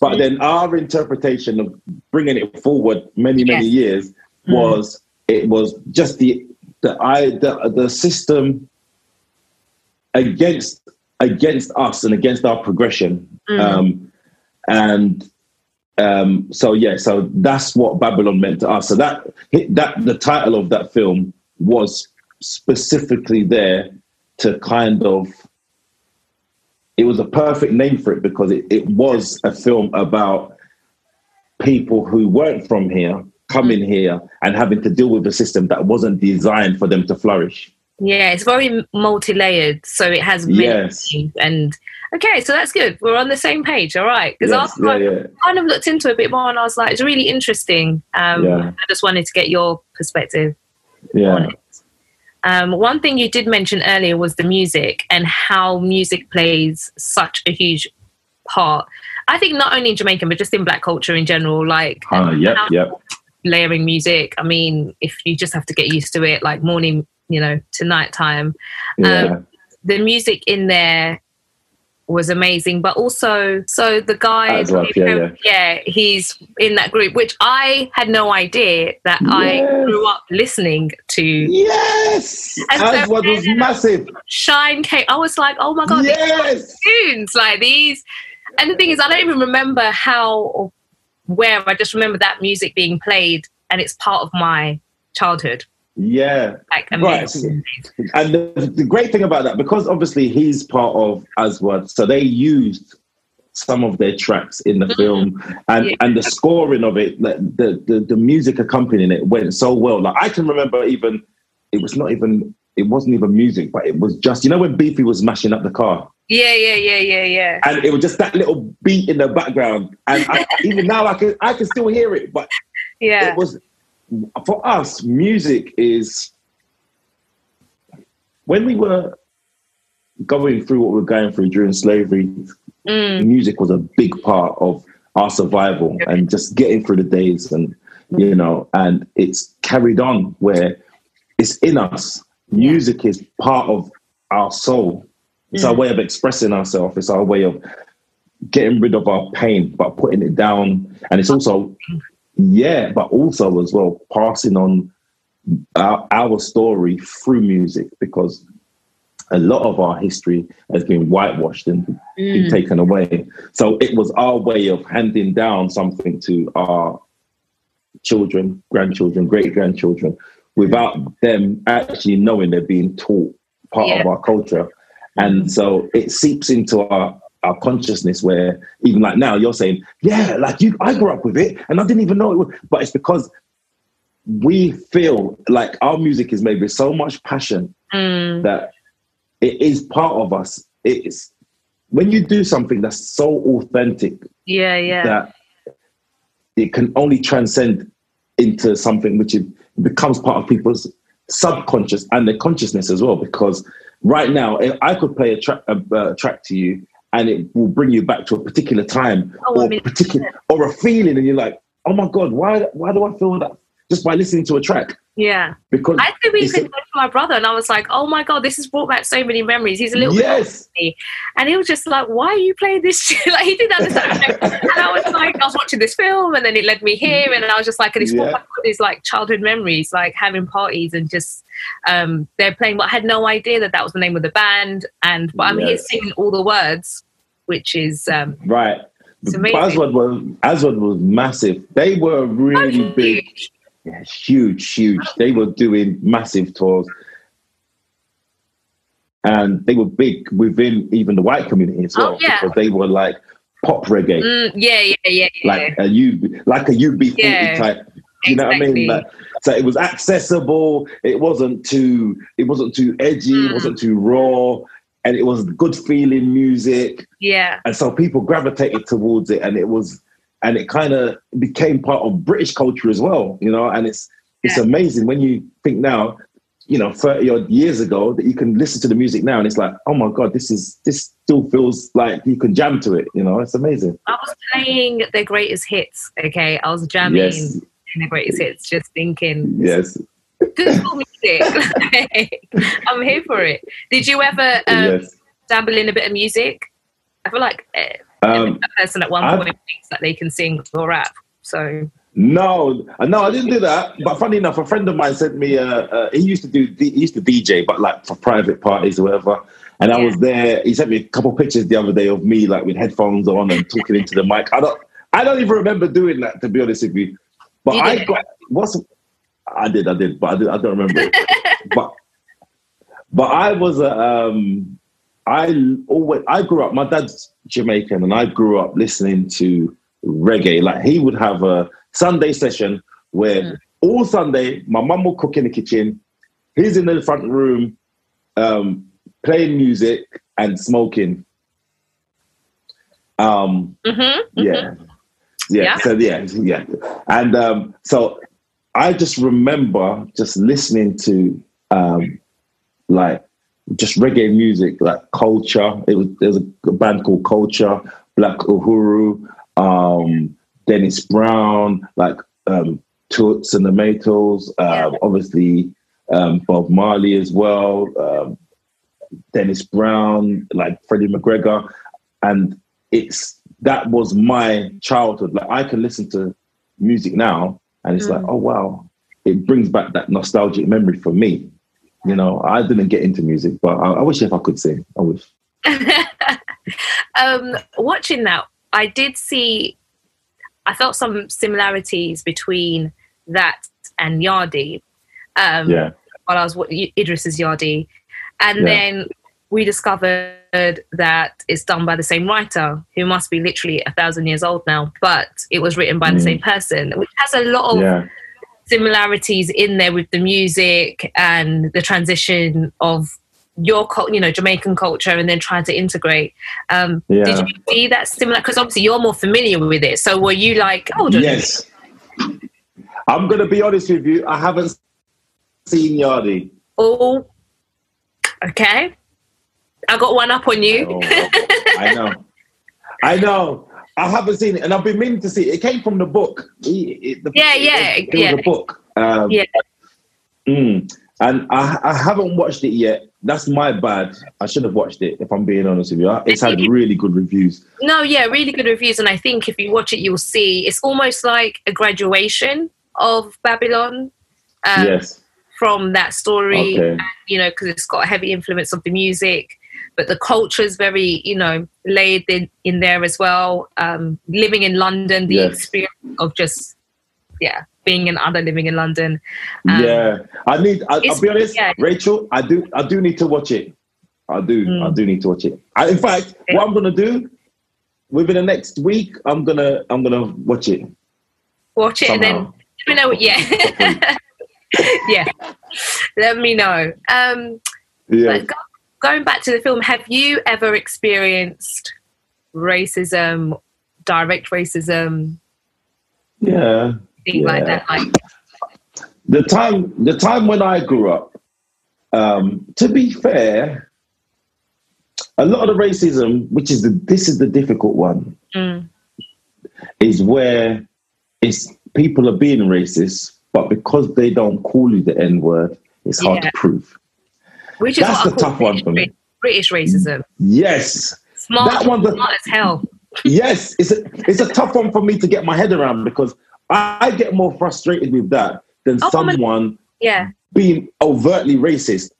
but then our interpretation of bringing it forward many many Yes. years Mm. was it was just the the I the the system against against us and against our progression, Mm. um, and um, so yeah, so that's what Babylon meant to us. So that that the title of that film was specifically there to kind of it was a perfect name for it because it, it was a film about people who weren't from here coming here and having to deal with a system that wasn't designed for them to flourish. Yeah, it's very multi-layered, so it has many Yes. things. And okay, so that's good. We're on the same page, all right? Because Yes, after yeah, I yeah. kind of looked into it a bit more, and I was like, it's really interesting. Um, Yeah. I just wanted to get your perspective on Yeah. it. Um, one thing you did mention earlier was the music and how music plays such a huge part. I think not only in Jamaican, but just in Black culture in general. Like Uh, yep, how yep. Layering music. I mean, if you just have to get used to it, like morning, you know, to nighttime um, Yeah. the music in there was amazing. But also, so the guy, well, yeah, yeah. yeah, he's in that group, which I had no idea that I grew up listening to. Yes, And so Aswad was massive. Shine came. I was like, oh my god, these Yes, tunes like these. And the thing is, I don't even remember how or where. I just remember that music being played, and it's part of my childhood. yeah. Like Right. And the, the great thing about that, because obviously he's part of Aswad, so they used some of their tracks in the mm. film, and Yeah. and the scoring of it, the, the the the music accompanying it went so well. Like I can remember even it was not even it wasn't even music, but it was just you know when Beefy was mashing up the car, Yeah, yeah, yeah, yeah, yeah. and it was just that little beat in the background, and I, even now I can I can still hear it, but Yeah. it was for us music is when we were going through what we were going through during slavery Mm, music was a big part of our survival and just getting through the days and you know and it's carried on where it's in us. Music is part of our soul it's our Mm. way of expressing ourselves it's our way of getting rid of our pain but putting it down and it's also yeah but also as well passing on our, our story through music because a lot of our history has been whitewashed and been mm. taken away. So it was our way of handing down something to our children, grandchildren, great grandchildren, without them actually knowing they're being taught part of our culture. And so it seeps into our our consciousness where even like now you're saying, yeah, like you I grew up with it and I didn't even know it was but it's because we feel like our music is made with so much passion Mm. that it is part of us. It's when you do something that's so authentic Yeah, yeah. that it can only transcend into something which it becomes part of people's subconscious and their consciousness as well. Because right now, if I could play a track, a, uh, track to you, and it will bring you back to a particular time Oh, I or mean, particular or a feeling, and you're like, "Oh my god, why? Why do I feel that?" Just by listening to a track, yeah. because I think we even a- for my brother, and I was like, "Oh my god, this has brought back so many memories." He's a little bit yes, And he was just like, "Why are you playing this shit?" like he didn't understand. and I was like, I was watching this film, and then it led me here, and I was just like, and it's brought back all these like childhood memories, like having parties and just um, they're playing. But I had no idea that that was the name of the band, and but I'm here singing all the words, which is um, right. It's But amazing. Aswad was Aswad was massive. They were really big. huge. Yeah, huge, huge. They were doing massive tours. And they were big within even the white community as well. Oh, yeah. Because they were like pop reggae. Mm, yeah, yeah, yeah, yeah. Like a U like a UB40 Yeah, type. You know what I mean? Like, so it was accessible, it wasn't too it wasn't too edgy, it Mm. wasn't too raw, and it was good feeling music yeah, and so people gravitated towards it and it was and it kind of became part of british culture as well you know and it's it's Yeah. amazing when you think now you know 30 odd years ago that you can listen to the music now and it's like oh my god this is this still feels like you can jam to it you know it's amazing I was playing their greatest hits. Okay, I was jamming yes their greatest hits, just thinking, yes good music. I'm here for it. Did you ever um, yes dabble in a bit of music? I feel like uh, um a person at one I've- point thinks that they can sing or rap. So No, uh, no, I didn't do that. But funny enough, a friend of mine sent me. Uh, uh, he used to do. He used to DJ, but like for private parties or whatever. And I was there. He sent me a couple pictures the other day of me like with headphones on and talking into the mic. I don't. I don't even remember doing that to be honest with you. But You I did? got what's. I did. I did. But I, did, I don't remember. but but I was a. Um, I always. I grew up. My dad's Jamaican, and I grew up listening to reggae. Like he would have a Sunday session where Mm. all Sunday my mum will cook in the kitchen. He's in the front room, um, playing music and smoking. Um, mhm, yeah. Yeah, Yeah. So yeah, yeah, and um, so I just remember just listening to um, like just reggae music, like Culture. It was there's a band called Culture, Black Uhuru, um, Dennis Brown, like um, Toots and the Maytals, uh, obviously um, Bob Marley as well, um, Dennis Brown, like Freddie McGregor. and it's that was my childhood. Like I can listen to music now, and it's like, Mm. oh wow, it brings back that nostalgic memory for me. You know, I didn't get into music, but I, I wish if I could sing. I wish. um, watching that, I did see. I felt some similarities between that and Yardie. Um, Yeah, While I was wa- Idris's Yardie, and Yeah. then we discovered that it's done by the same writer, who must be literally a thousand years old now, but it was written by the Mm. same person, which has a lot of yeah, similarities in there with the music and the transition of your you know Jamaican culture and then trying to integrate. Um, Yeah. Did you see that similar? Because obviously you're more familiar with it. So were you like, oh, yes. I'm gonna be honest with you. I haven't seen Yardie. oh, okay, I got one up on you. Oh, I know. I know. I haven't seen it, and I've been meaning to see it. It came from the book. It- it- the- Yeah, yeah, It, yeah. a book. Um, Yeah. mm. and I, I haven't watched it yet. That's my bad. I should have watched it. If I'm being honest with you, it's had really good reviews. No, yeah, really good reviews, and I think if you watch it, you'll see it's almost like a graduation of Babylon. Um, yes. from that story, Okay. and, you know, because it's got a heavy influence of the music, but the culture is very, you know, laid in, in there as well. Um, living in London, the Yes. experience of just, yeah, being an other living in London. Um, yeah. I need. I, i'll be honest, yeah. Rachel. I do. I do need to watch it. I do. Mm. I do need to watch it. I, in fact, what I'm gonna do within the next week, I'm gonna. I'm gonna watch it. Watch it and then Somehow. let me know. Yeah. yeah. Let me know. Um, Yeah. Going back to the film, have you ever experienced racism, direct racism, Yeah. things like that? Like, the time the time when I grew up, um, to be fair, a lot of the racism, which is the this is the difficult one, mm, is where it's people are being racist, but because they don't call you the N word, it's hard Yeah. to prove. Which is That's the tough one British, for me. British racism. Yes, Smart, That one's a- smart as hell. yes, it's a it's a tough one for me to get my head around because I, I get more frustrated with that than Oh, someone Yeah, being overtly racist.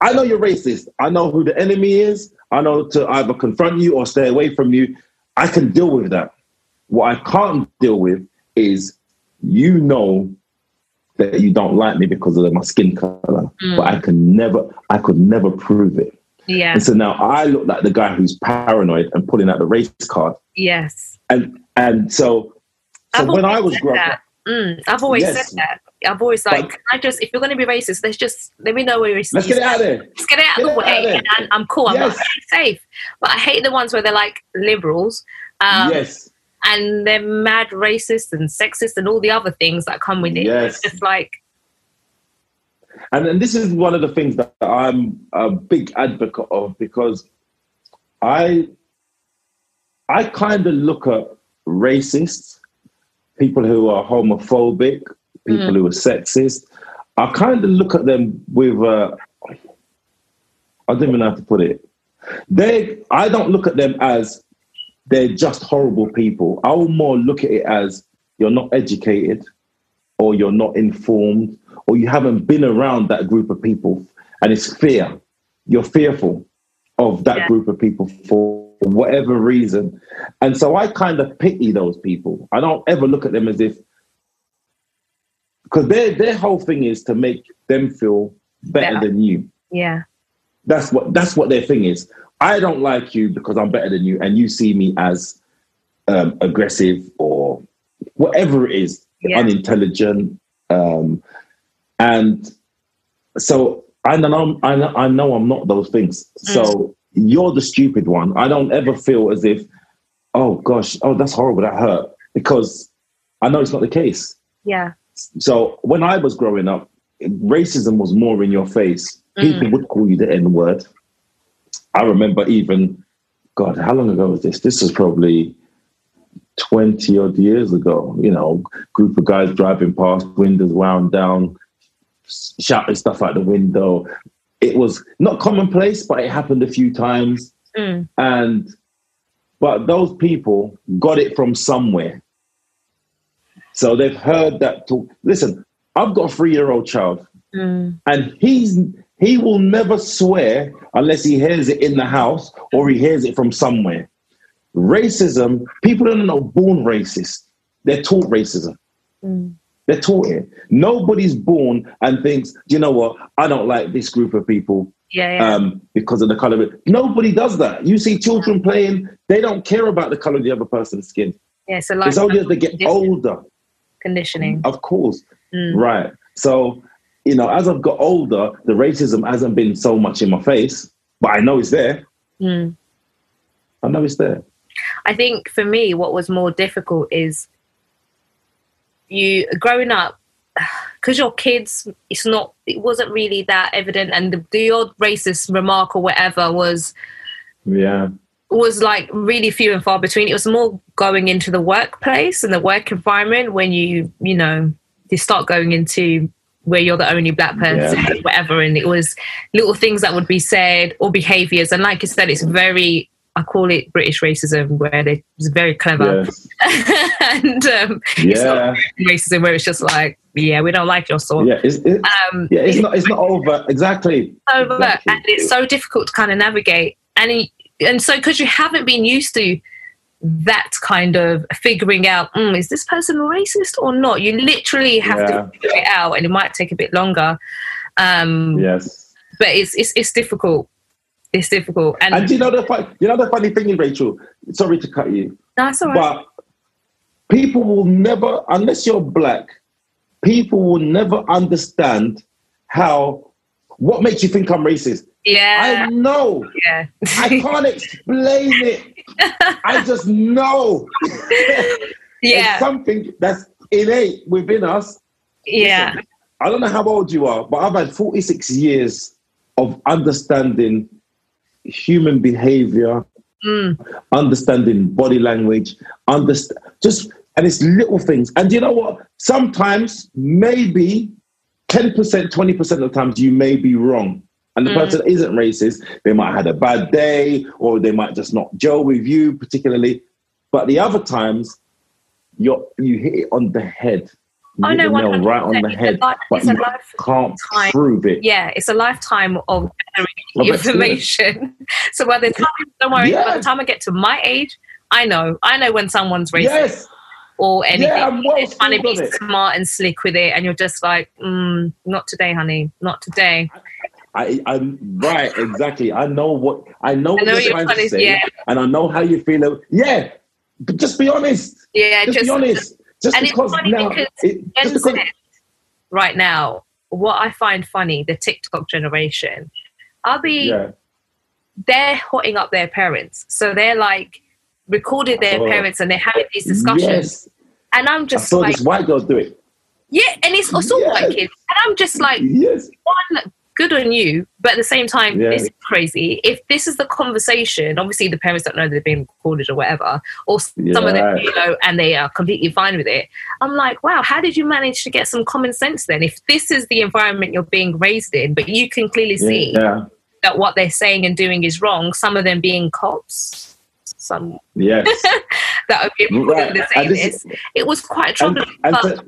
I know you're racist. I know who the enemy is. I know to either confront you or stay away from you. I can deal with that. What I can't deal with is you know that you don't like me because of my skin color, Mm. but I can never, I could never prove it. yeah, And so now I look like the guy who's paranoid and pulling out the race card. yes. And and so, so when I was growing up. Mm, I've always Yes. said that. I've always like, But- can I just if you're going to be racist, let's just let me know where you're. let's get it out there. Let's get it out Get of the way, there. and I'm, I'm cool. I'm Yes. not safe. But I hate the ones where they're like liberals. Um, yes, and they're mad racist and sexist and all the other things that come with it. Yes. It's just like, And and this is one of the things that I'm a big advocate of because I I kind of look at racists, people who are homophobic, people Mm. who are sexist. I kind of look at them with uh, I don't even know how to put it. They I don't look at them as they're just horrible people. I will more look at it as you're not educated or you're not informed or you haven't been around that group of people and it's fear. You're fearful of that Yeah. group of people for whatever reason. And so I kind of pity those people. I don't ever look at them as if because their their whole thing is to make them feel better Better. than you. yeah, That's what that's what their thing is. I don't like you because I'm better than you, and you see me as um, aggressive or whatever it is, Yeah. unintelligent. Um, and so I know I know I know I'm not those things. So you're the stupid one. I don't ever feel as if, oh gosh, oh that's horrible, that hurt, because I know it's not the case. yeah, So when I was growing up, racism was more in your face. People Mm. would call you the N word. I remember even, God, how long ago was this? This was probably 20 odd years ago. You know, group of guys driving past, windows wound down, shouting stuff out the window. It was not commonplace, but it happened a few times. Mm. And but those people got it from somewhere. So they've heard that talk. Listen, I've got a three-year-old child, Mm. and he's he will never swear unless he hears it in the house or he hears it from somewhere. Racism, people are not born racist. They're taught racism. Mm. They're taught it. Nobody's born and thinks, "Do you know what? I don't like this group of people Yeah, yeah. um, because of the color of it. Nobody does that. You see children playing, they don't care about the color of the other person's skin. yeah, so It's only as they get older, conditioning. of course. Mm. Right. So, you know, as I've got older, the racism hasn't been so much in my face, but I know it's there. Mm. I know it's there. I think for me, what was more difficult is you growing up because your kids. It's not. It wasn't really that evident, and the, the odd racist remark or whatever was Yeah. was like really few and far between. It was more going into the workplace and the work environment when you you know you start going into where you're the only black person, Yeah. whatever, and it was little things that would be said or behaviors. And like I said, it's very I call it British racism, where they- it's very clever, Yes. and um, it's not racism where it's just like, yeah, we don't like your sort. Yeah. It's, it, Um, yeah. It's not. It's not over. Exactly. over Exactly. and it's so difficult to kind of navigate and it, and so because you haven't been used to that kind of figuring out mm, is this person racist or not you literally have Yeah. to figure it out and it might take a bit longer um Yes. but it's, it's it's difficult it's difficult and, And you know the you know the funny thing, Rachel. Sorry to cut you. that's all right But people will never, unless you're black, people will never understand how what makes you think I'm racist. Yeah I know. yeah I can't explain it. I just know. yeah It's something that's innate within us. yeah I don't know how old you are, but I've had 46 years of understanding human behavior, mm, understanding body language, understand just and it's little things. And you know what? Sometimes maybe 10%, 20% of the times you may be wrong. And the Mm. person isn't racist. They might have had a bad day or they might just not gel with you particularly. But the other times you're you hit it on the head. You Oh, no, the nail right on the head. life- but a you can't time. prove it. yeah it's a lifetime of information so by the time don't worry by the time i get to my age i know i know when someone's racist Yes. or anything Yeah, well they're trying to be schooled on it. smart and slick with it and you're just like mm, not today honey not today I, I'm right, exactly. I know what I know what know you're you're trying to say, yeah. and I know how you feel. Yeah, but just be honest. yeah Just, just be honest. Just and it's because funny now, because it, Gen just Z because, right now what i find funny the tiktok generation i'll be yeah, they're hotting up their parents so they're like recorded their Oh. parents and they're having these discussions yes. and i'm I just saw like this white girl do it. yeah and it's also Yes. white kids and i'm just like Yes, one good on you but at the same time Yeah. this is crazy if this is the conversation obviously the parents don't know they're being recorded or whatever or some of them you know and they are completely fine with it i'm like wow how did you manage to get some common sense then if this is the environment you're being raised in but you can clearly see yeah, that what they're saying and doing is wrong some of them being cops some yes. that would be right. And saying this- this it was quite troubling and but to-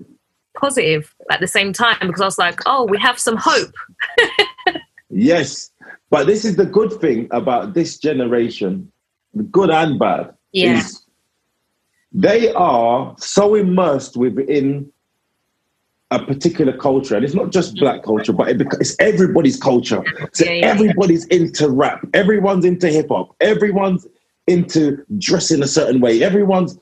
positive at the same time because i was like oh we have some hope yes, but this is the good thing about this generation, good and bad. Yeah. is they are so immersed within a particular culture, and it's not just black culture, but it, beca- it's everybody's culture. So Yeah, yeah. everybody's into rap, everyone's into hip hop, everyone's into dressing a certain way, everyone's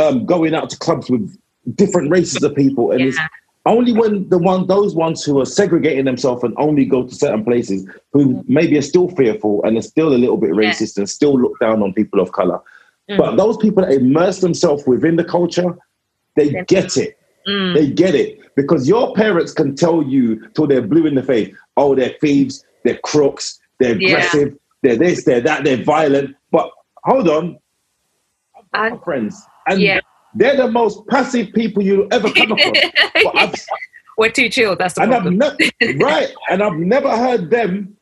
um, going out to clubs with different races of people, and it's only when the one those ones who are segregating themselves and only go to certain places who maybe are still fearful and are still a little bit Yeah. racist and still look down on people of color. Mm. But those people that immerse themselves within the culture, they Yeah. get it. Mm. They get it because your parents can tell you till they're blue in the face, oh, they're thieves, they're crooks, they're Yeah. aggressive, they're this, they're that, they're violent. But hold on, I- my friends, and Yeah. They're the most passive people you'll ever come across. I've, We're too chilled. That's the and I've problem. never right, and I've never heard them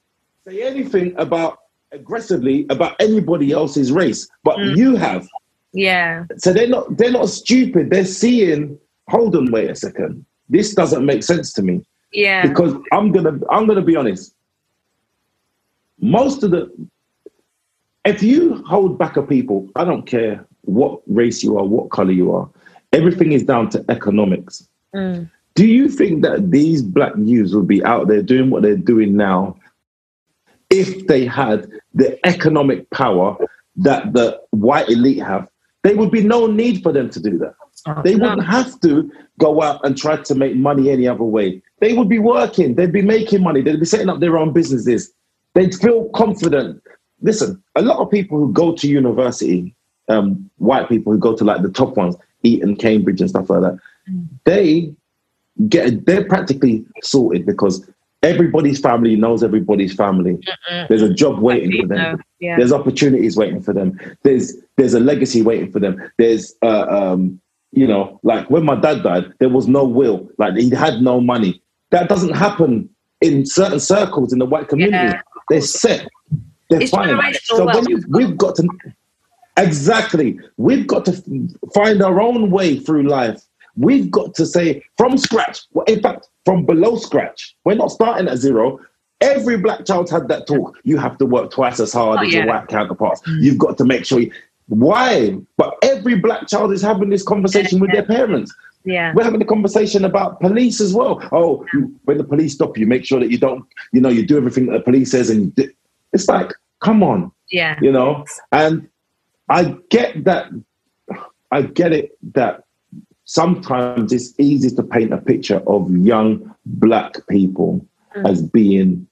say anything about aggressively about anybody else's race, but Mm. you have. Yeah. So they're not they're not stupid. They're seeing. Hold on, wait a second. This doesn't make sense to me Yeah. because I'm gonna I'm gonna be honest. Most of the if you hold back a people, I don't care what race you are, what color you are, everything is down to economics. Mm. Do you think that these black youths would be out there doing what they're doing now if they had the economic power that the white elite have? There would be no need for them to do that. They wouldn't have to go out and try to make money any other way. They would be working, they'd be making money, they'd be setting up their own businesses. They'd feel confident. Listen, a lot of people who go to university, um, white people who go to like the top ones, Eton, Cambridge, and stuff like that, they get they're practically sorted because everybody's family knows everybody's family. Mm-mm. There's a job waiting for them. Yeah. There's opportunities waiting for them. There's there's a legacy waiting for them. There's uh, um, you know, like when my dad died, there was no will. Like he had no money. That doesn't happen in certain circles in the white community. Yeah, They're set. They're It's fine. So when you, we've got to exactly, we've got to find our own way through life. We've got to say from scratch. Well, in fact, from below scratch. We're not starting at zero. Every black child had that talk. You have to work twice as hard Oh, as your white counterparts. Mm. You've got to make sure. You, why? But every black child is having this conversation with their parents. Yeah. We're having a conversation about police as well. Oh, you, when the police stop you, make sure that you don't, you know, you do everything that the police says, and you do, it's like, come on, Yeah. you know. And I get that. I get it that sometimes it's easy to paint a picture of young black people Mm. as being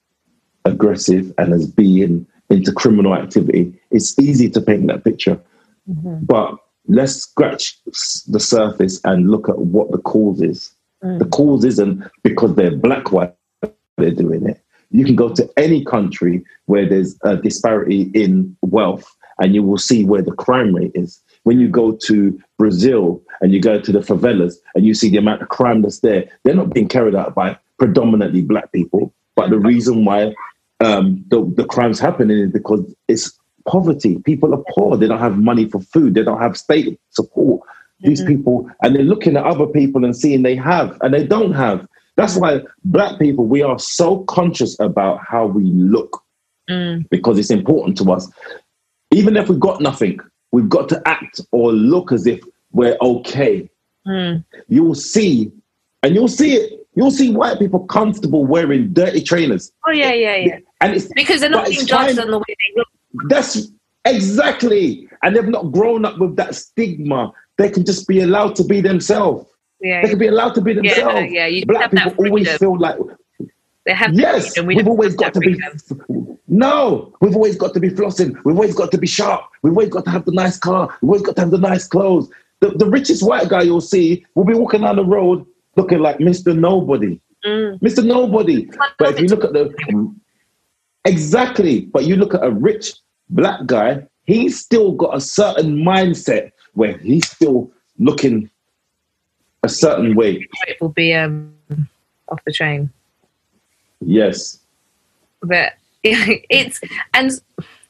aggressive and as being into criminal activity. It's easy to paint that picture, Mhm. but let's scratch the surface and look at what the cause is. Mm. The cause isn't because they're black white they're doing it. You can go to any country where there's a disparity in wealth and you will see where the crime rate is. When you go to Brazil and you go to the favelas and you see the amount of crime that's there, they're not being carried out by predominantly black people. But the reason why um, the, the crime's happening is because it's poverty. People are poor. They don't have money for food. They don't have state support. These Mhm. people, and they're looking at other people and seeing they have and they don't have. That's why black people, we are so conscious about how we look Mm. because it's important to us. Even if we've got nothing, we've got to act or look as if we're okay. Mm. You'll see, and you'll see it. You'll see white people comfortable wearing dirty trainers, Oh yeah, yeah, yeah. and it's Because they're not being judged on the way they look. that's exactly, and they've not grown up with that stigma. They can just be allowed to be themselves. Yeah. They can be allowed to be themselves. yeah, you Black people always feel like They have yes, freedom. We we've always got to be. No, we've always got to be flossing. We've always got to be sharp. We've always got to have the nice car. We've always got to have the nice clothes. The, the richest white guy you'll see will be walking down the road looking like Mr. Nobody. Mm. Mr. Nobody. But if you look at the exactly, but you look at a rich black guy, he's still got a certain mindset where he's still looking a certain way. It will be um, off the chain. Yes. but it's and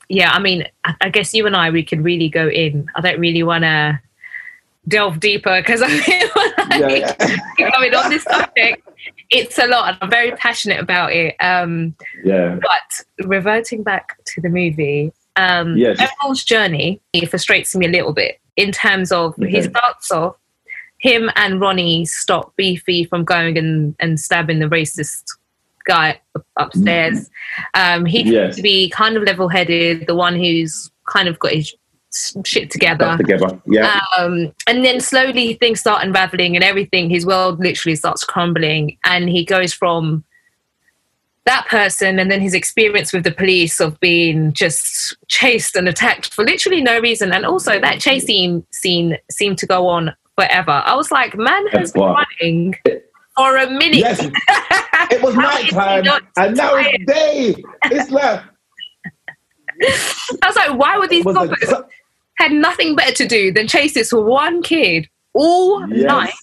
yeah i mean I- guess you and i we could really go in i don't really want to delve deeper because i mean, I Yeah. going on this subject it's a lot i'm very passionate about it um Yeah. but reverting back to the movie um Yes. Errol's journey frustrates me a little bit in terms of he Okay. starts off him and ronnie stop beefy from going and, and stabbing the racist guy upstairs um he Yes. to be kind of level-headed the one who's kind of got his shit together Stuff together. Yeah. um, and then slowly things start unraveling and everything his world literally starts crumbling and he goes from that person and then his experience with the police of being just chased and attacked for literally no reason and also that chasing scene seemed to go on forever i was like man has been running for a minute Yes. It was How is he nighttime, and now it's day. It's like i was like why would these coppers a, had nothing better to do than chase this one kid all yes, night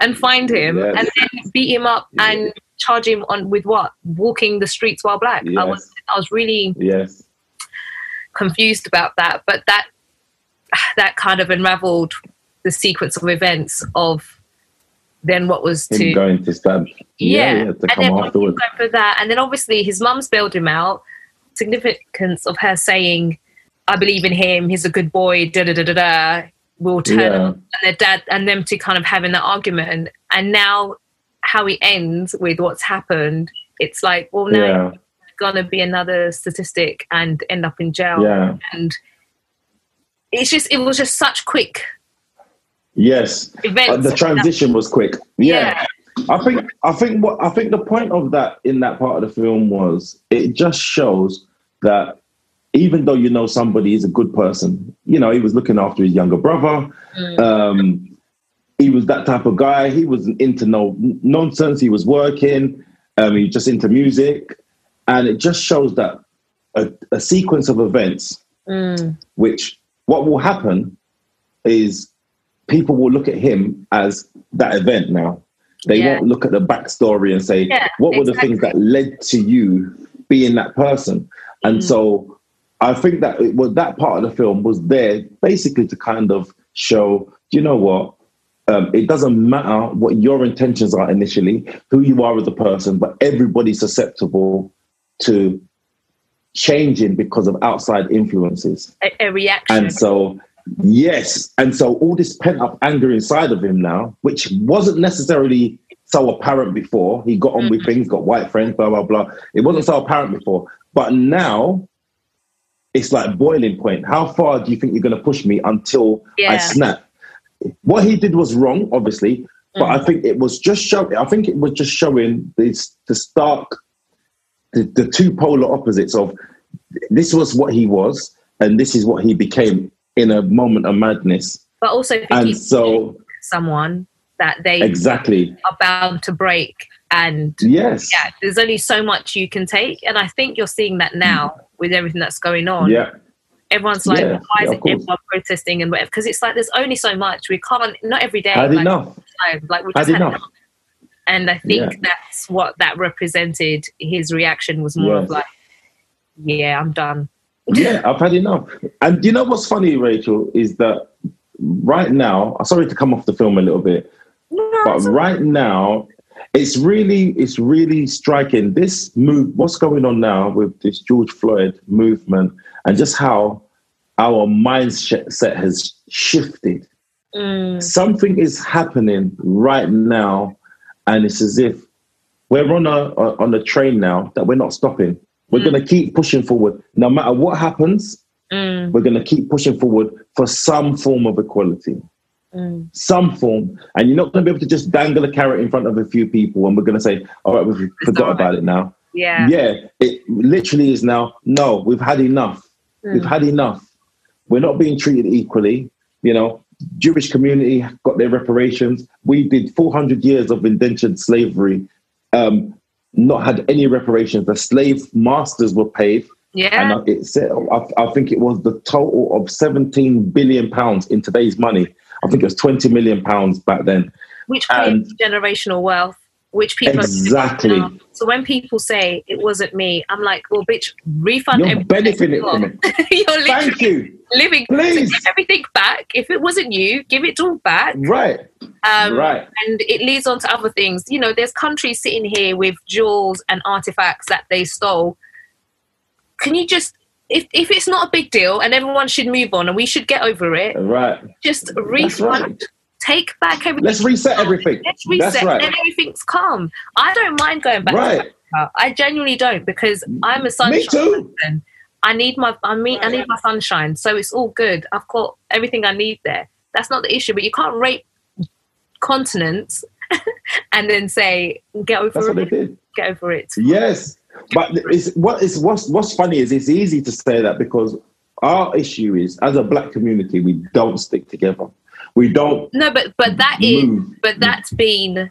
and find him Yes. and then beat him up Yes. and charge him on with what walking the streets while black i was i was really yes, confused about that. But that that kind of unraveled the sequence of events of then what was Him to going to stab. yeah, yeah, to and come then afterwards. going for that, and then obviously his mum's bailed him out. Significance of her saying, "I believe in him. He's a good boy." Da da da da da. Will turn Yeah. and their dad and them two kind of having that argument, and now how he ends with what's happened. It's like, well, now Yeah, gonna be another statistic and end up in jail, yeah, and it's just it was just such quick yes. Uh, the transition was quick. Yeah. Yeah. I think I think what I think the point of that in that part of the film was it just shows that even though you know somebody is a good person, you know, he was looking after his younger brother. Mm. Um, he was that type of guy. He wasn't into no nonsense. He was working. Um, he was just into music, and it just shows that a, a sequence of events Mm. which what will happen is people will look at him as that event now. They Yeah. won't look at the backstory and say, Yeah, what were the things that led to you being that person? And Mm. so I think that it was that part of the film was there basically to kind of show, you know what? Um, it doesn't matter what your intentions are initially, who you are as a person, but everybody's susceptible to changing because of outside influences. a, a reaction. And so, yes. And so, all this pent up anger inside of him now, which wasn't necessarily so apparent before, he got on with mm-hmm. things, got white friends, blah, blah, blah. It wasn't so apparent before. But now, it's like boiling point. How far do you think you're going to push me until I snap? What he did was wrong, obviously, but I mm-hmm. think it was just showing. I think it was just showing this the stark, the, the two polar opposites of this was what he was, and this is what he became in a moment of madness. but also And so, someone that they exactly, are bound to break and yes, yeah there's only so much you can take. And i think you're seeing that now with everything that's going on. Yeah, everyone's like Yeah, why yeah, is everyone protesting and whatever? Because it's like there's only so much. We can't not every day had like, enough, time, like we just had enough. enough. and i think Yeah. that's what that represented his reaction was more of like yeah i'm done yeah, I've had enough. And you know what's funny, Rachel, is that right now, I'm sorry to come off the film a little bit, no, but right right now it's really it's really striking. This move what's going on now with this george floyd movement and just how our mindset has shifted. Mm, something is happening right now and it's as if we're on a on a train now that we're not stopping we're Mm. going to keep pushing forward no matter what happens mm, we're going to keep pushing forward for some form of equality mm. some form, and you're not going to be able to just dangle a carrot in front of a few people and we're going to say, all right, we've forgot about it now. yeah Yeah, it literally is now, no, we've had enough. We've Mm. had enough. We're not being treated equally. You know, Jewish community got their reparations. We did 400 years of indentured slavery, um, not had any reparations. The slave masters were paid. yeah And it said, uh, I, I think it was the total of 17 billion pounds in today's money. I think it was 20 million pounds back then. which and- creates generational wealth, which people Exactly. now. So when people say it wasn't me, I'm like, well, bitch, refund You're everything. benefiting from it. You're Thank you. living Please. everything back. If it wasn't you, give it all back. Right. Um, right. And it leads on to other things. You know, there's countries sitting here with jewels and artifacts that they stole. Can you just, if, if it's not a big deal and everyone should move on and we should get over it, Right. just refund. Take back everything. Let's reset everything. Let's reset That's right. and everything's calm. I don't mind going back. Right. I genuinely don't because I'm a sunshine Me too. person. I need my I mean I need my sunshine. So it's all good. I've got everything I need there. That's not the issue. But you can't rape continents and then say get over That's it. Get over it. Yes. But it's, what is what's what's funny is it's easy to say that because our issue is as a black community we don't stick together. We don't No, but but that is move. but that's been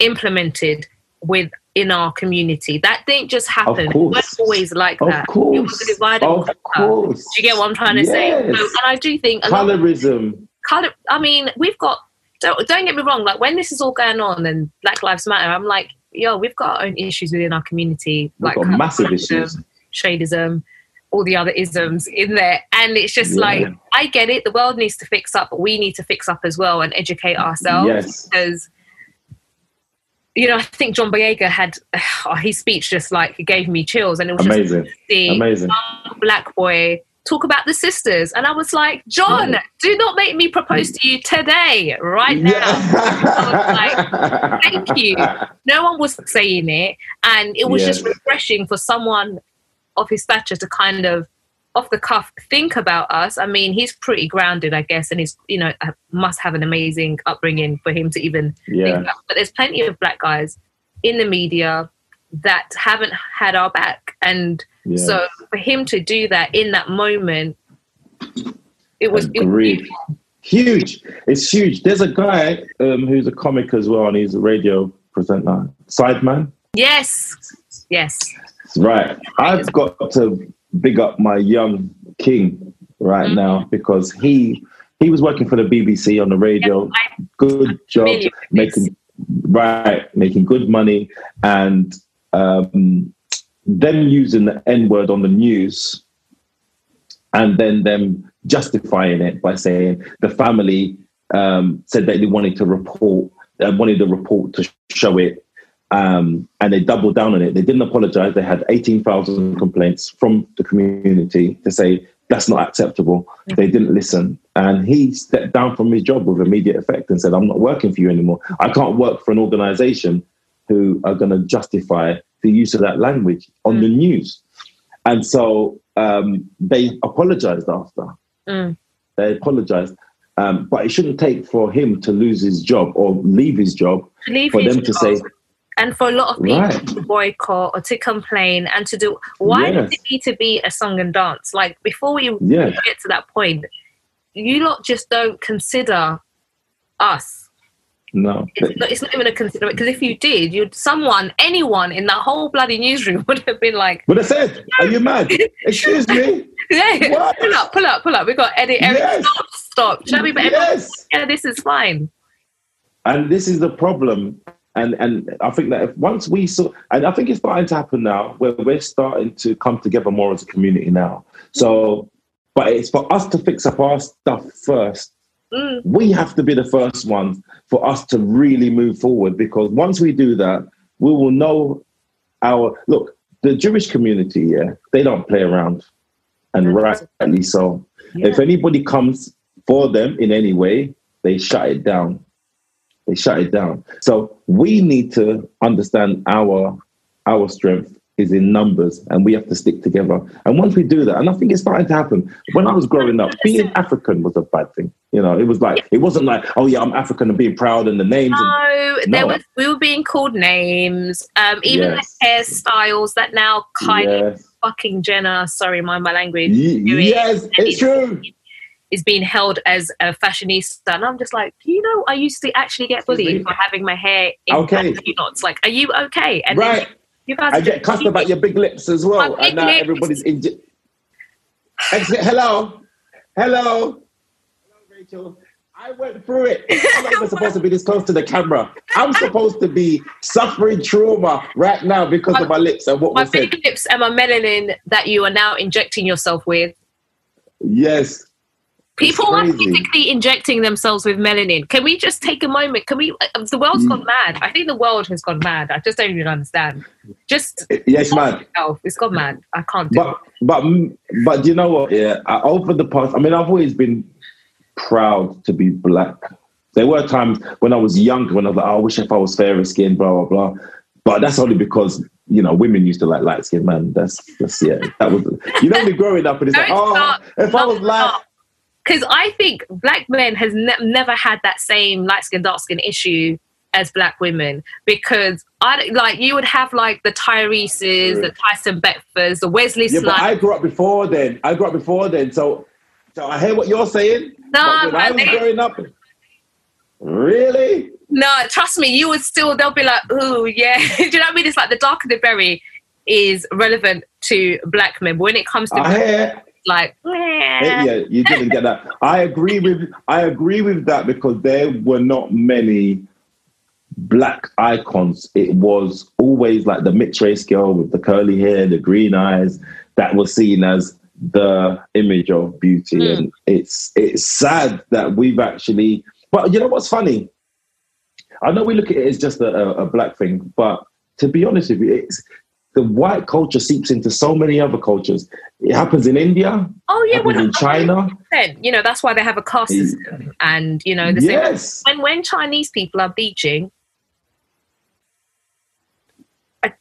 implemented with in our community. That didn't just happen. It course. wasn't always like Of that. It course. was a divide Of course. Do you get what I'm trying to say? Yes. So, and I do think Colorism. color. I mean, we've got. Don't, don't get me wrong. Like when this is all going on and Black Lives Matter, I'm like, yo, we've got our own issues within our community, We've like got massive issues. shadism, all the other isms in there. And it's just Yeah. like, I get it. The world needs to fix up, but we need to fix up as well and educate ourselves. Yes. Because, you know, I think John Boyega had oh, his speech just like gave me chills. And it was Amazing. just see Amazing. black boy talk about the sisters. And I was like, John, Yeah. do not make me propose to you today, right now. Yeah. Thank you. No one was saying it. And it was just refreshing for someone his stature to kind of off the cuff think about us. I mean, he's pretty grounded, I guess, and he's, you know, must have an amazing upbringing for him to even think Yeah. about. But there's plenty of black guys in the media that haven't had our back. And Yeah. so for him to do that in that moment, it was, it was Huge. It's huge. There's a guy um, who's a comic as well, and he's a radio presenter. Sideman. yes, yes. Right. I've got to big up my young king right Mhm. now because he he was working for the BBC on the radio. Good job making right, making good money and um them using the N word on the news and then them justifying it by saying the family um, said that they wanted to report, uh, wanted the report to show it, um, and they doubled down on it. They didn't apologize. They had 18,000 complaints from the community to say that's not acceptable. They didn't listen. And he stepped down from his job with immediate effect and said, I'm not working for you anymore. I can't work for an organization who are going to justify the use of that language on the news. And so um, they apologized after. Mm. They apologized. Um, but it shouldn't take for him to lose his job or leave his job leave for them to job. say, and for a lot of people Right. to boycott or to complain and to do why does it need to be a song and dance like before we Yeah. get to that point you lot just don't consider us no. it's not, it's not even a consideration because if you did you'd someone anyone in that whole bloody newsroom would have been like But I said, are you mad? Excuse me? yeah What? pull up pull up pull up we got edit Eric Yes. stop stop show me but everyone- Yes. yeah this is fine And this is the problem. And and I think that if once we saw, and I think it's starting to happen now, where we're starting to come together more as a community now. So, but it's for us to fix up our stuff first. Mm. We have to be the first ones for us to really move forward because once we do that, we will know our look. The Jewish community, yeah, they don't play around, and rightly so. If anybody comes for them in any way, they shut it down. They shut it down. So we need to understand our our strength is in numbers, and we have to stick together. And once we do that, and I think it's starting to happen. When I was growing up, being African was a bad thing. You know, it was like it wasn't like, oh yeah, I'm African and being proud and the names. And, No, there was we were being called names. Um, even Yes. the hairstyles that now Kylie yes, fucking Jenner, sorry, mind my language, doing yes, it's true. Is being held as a fashionista, and I'm just like, you know, I used to actually get bullied for having my hair in Okay. knots. Like, are you okay? And then Right. you guys I get cussed about your big lips as well, My and now lips. everybody's in. Exit. Hello, hello, hello, Rachel. I went through it. I'm not even supposed to be this close to the camera. I'm supposed to be suffering trauma right now because of my lips and what my was said. big lips and my melanin that you are now injecting yourself with. Yes, People are physically injecting themselves with melanin. Can we just take a moment? Can we? uh, The world's Mm. gone mad. I think the world has gone mad. I just don't even understand. Just yes, man. it's gone mad. I can't do But but but you know what? Yeah, I, over the past, I mean, I've always been proud to be black. There were times when I was younger when I was like, oh, I wish if I was fairer skinned, blah blah blah. But that's only because you know women used to like light skinned man. That's that's yeah. That was you know me growing up and it's like, Don't oh, start. if I was light, because I think black men has ne- never had that same light skin dark skin issue as black women because I like you would have like the Tyreses, the Tyson Beckfords, the Wesley yeah. But. I grew up before then. I grew up before then, so so I hear what you're saying. No, when I was they- growing up, really. No, trust me, you would still. They'll be like, "Ooh, yeah." Do you know what I mean? It's like the darker the berry is relevant to black men, but when it comes to I hear like, Yeah, yeah, you didn't get that. I agree with I agree with that because there were not many black icons, it was always like the mixed race girl with the curly hair, the green eyes, that was seen as the image of beauty. Mm. And it's it's sad that we've actually but you know what's funny? I know we look at it as just a, a black thing, but to be honest with you, it's the white culture seeps into so many other cultures. It happens in India. Oh yeah, well, in China. You know that's why they have a caste system, and you know the yes. same. When when Chinese people are beaching, I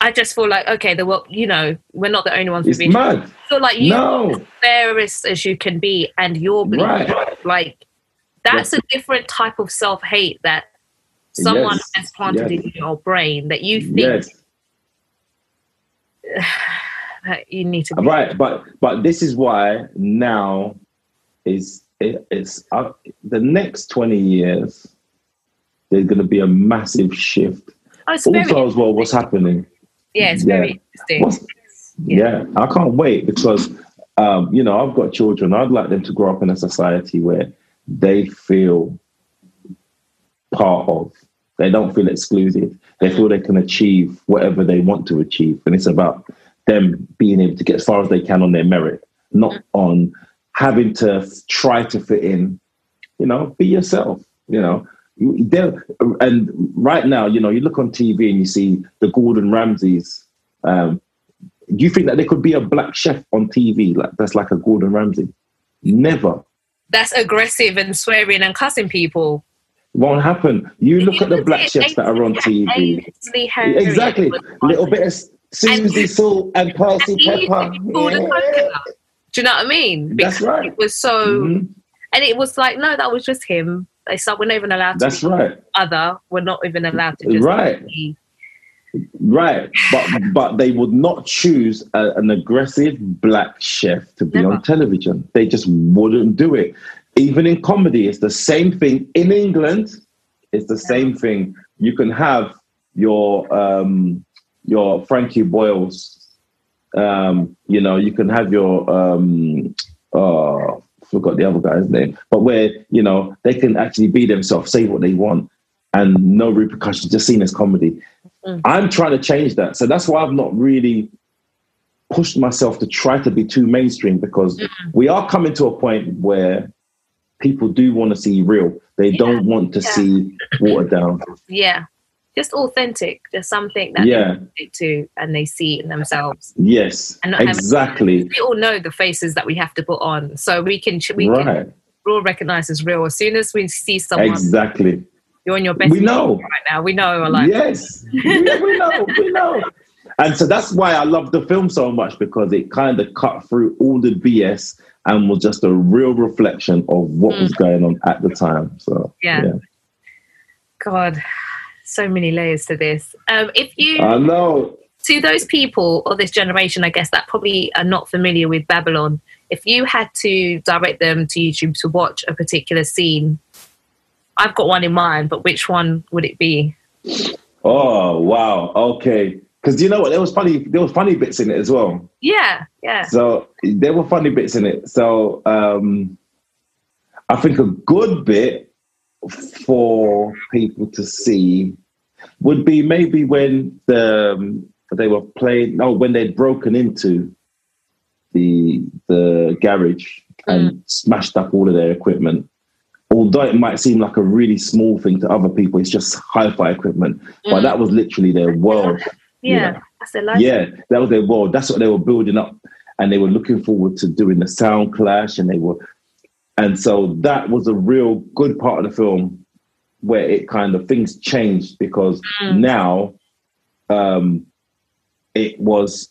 I just feel like okay, the world. you know, we're not the only ones. It's mad. I feel like you no. as fairest as you can be, and you're right. like that's yes. a different type of self hate that someone yes. has planted yes. in your brain that you think yes. you need to be. right but but this is why now is it, it's uh, the next 20 years there's going to be a massive shift oh, also as well what's happening yeah it's yeah. very interesting yeah. yeah. i can't wait because um, you know i've got children i'd like them to grow up in a society where they feel part of they don't feel excluded. They feel they can achieve whatever they want to achieve. And it's about them being able to get as far as they can on their merit, not on having to try to fit in. You know, be yourself. You know, and right now, you know, you look on TV and you see the Gordon Ramsays. Um, do you think that there could be a black chef on TV like that's like a Gordon Ramsay? Never. That's aggressive and swearing and cussing people won't happen. You look at the black chefs that are on TV. Exactly. Little bit of Susie salt and Percy pepper. Yeah. Do you know what I mean? Because That's right. It was so, mm-hmm. and it was like, no, that was just him. They said we're not even allowed to. That's right. Other, we're not even allowed to. Right. Be. Right, but but they would not choose a, an aggressive black chef to be Never. on television. They just wouldn't do it. Even in comedy, it's the same thing. In England, it's the same thing. You can have your um, your Frankie Boyles. Um, you know, you can have your um, oh, forgot the other guy's name, but where you know they can actually be themselves, say what they want, and no repercussions, just seen as comedy. Mm. I'm trying to change that, so that's why I've not really pushed myself to try to be too mainstream because mm. we are coming to a point where people do want to see real. They yeah. don't want to yeah. see watered down. Yeah. Just authentic, just something that yeah. they to and they see in themselves. Yes, and exactly. Having, we all know the faces that we have to put on, so we can we right. can all recognize as real as soon as we see someone. Exactly. You're on your best. We know right now. We know. Like yes, we know. We know. And so that's why I love the film so much because it kind of cut through all the BS and was just a real reflection of what mm. was going on at the time. So yeah. yeah. God, so many layers to this. Um, if you, I know. To those people or this generation, I guess that probably are not familiar with Babylon. If you had to direct them to YouTube to watch a particular scene, I've got one in mind, but which one would it be? Oh wow! Okay, because you know what? There was funny. There was funny bits in it as well. Yeah, yeah. So there were funny bits in it. So um, I think a good bit for people to see would be maybe when the um, they were playing. No, when they'd broken into the the garage and mm. smashed up all of their equipment. Although it might seem like a really small thing to other people, it's just hi-fi equipment. Mm. But that was literally their world. Yeah, that's their life. Yeah, that was their world. That's what they were building up, and they were looking forward to doing the sound clash, and they were, and so that was a real good part of the film where it kind of things changed because mm. now, um, it was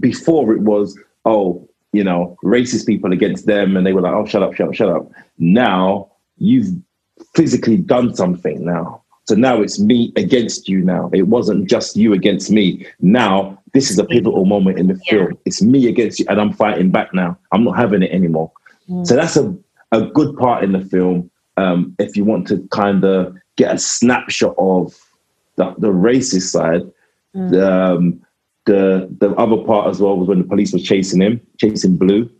before it was oh you know racist people against them, and they were like oh shut up shut up shut up. Now you've physically done something now so now it's me against you now. It wasn't just you against me. Now this is a pivotal moment in the yeah. film. It's me against you and I'm fighting back now. I'm not having it anymore. Mm. So that's a, a good part in the film. Um, if you want to kind of get a snapshot of the, the racist side, mm. the, um, the the other part as well was when the police was chasing him, chasing Blue.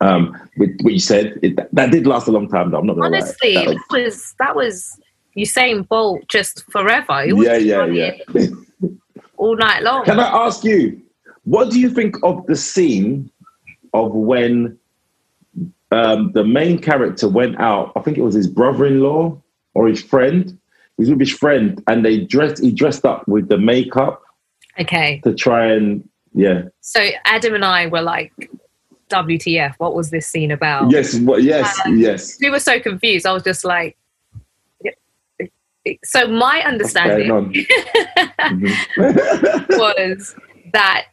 Um, with what you said, it, that did last a long time. Though I'm not honestly, lie. That was, that was Usain Bolt just forever. Yeah, just yeah, yeah. all night long. Can I ask you, what do you think of the scene of when um, the main character went out? I think it was his brother-in-law or his friend. He was with his friend, and they dressed. He dressed up with the makeup Okay, to try and yeah, so Adam and I were like, "WTF? What was this scene about?" yes, what, yes, Um, yes. we were so confused. I was just like, so my understanding was that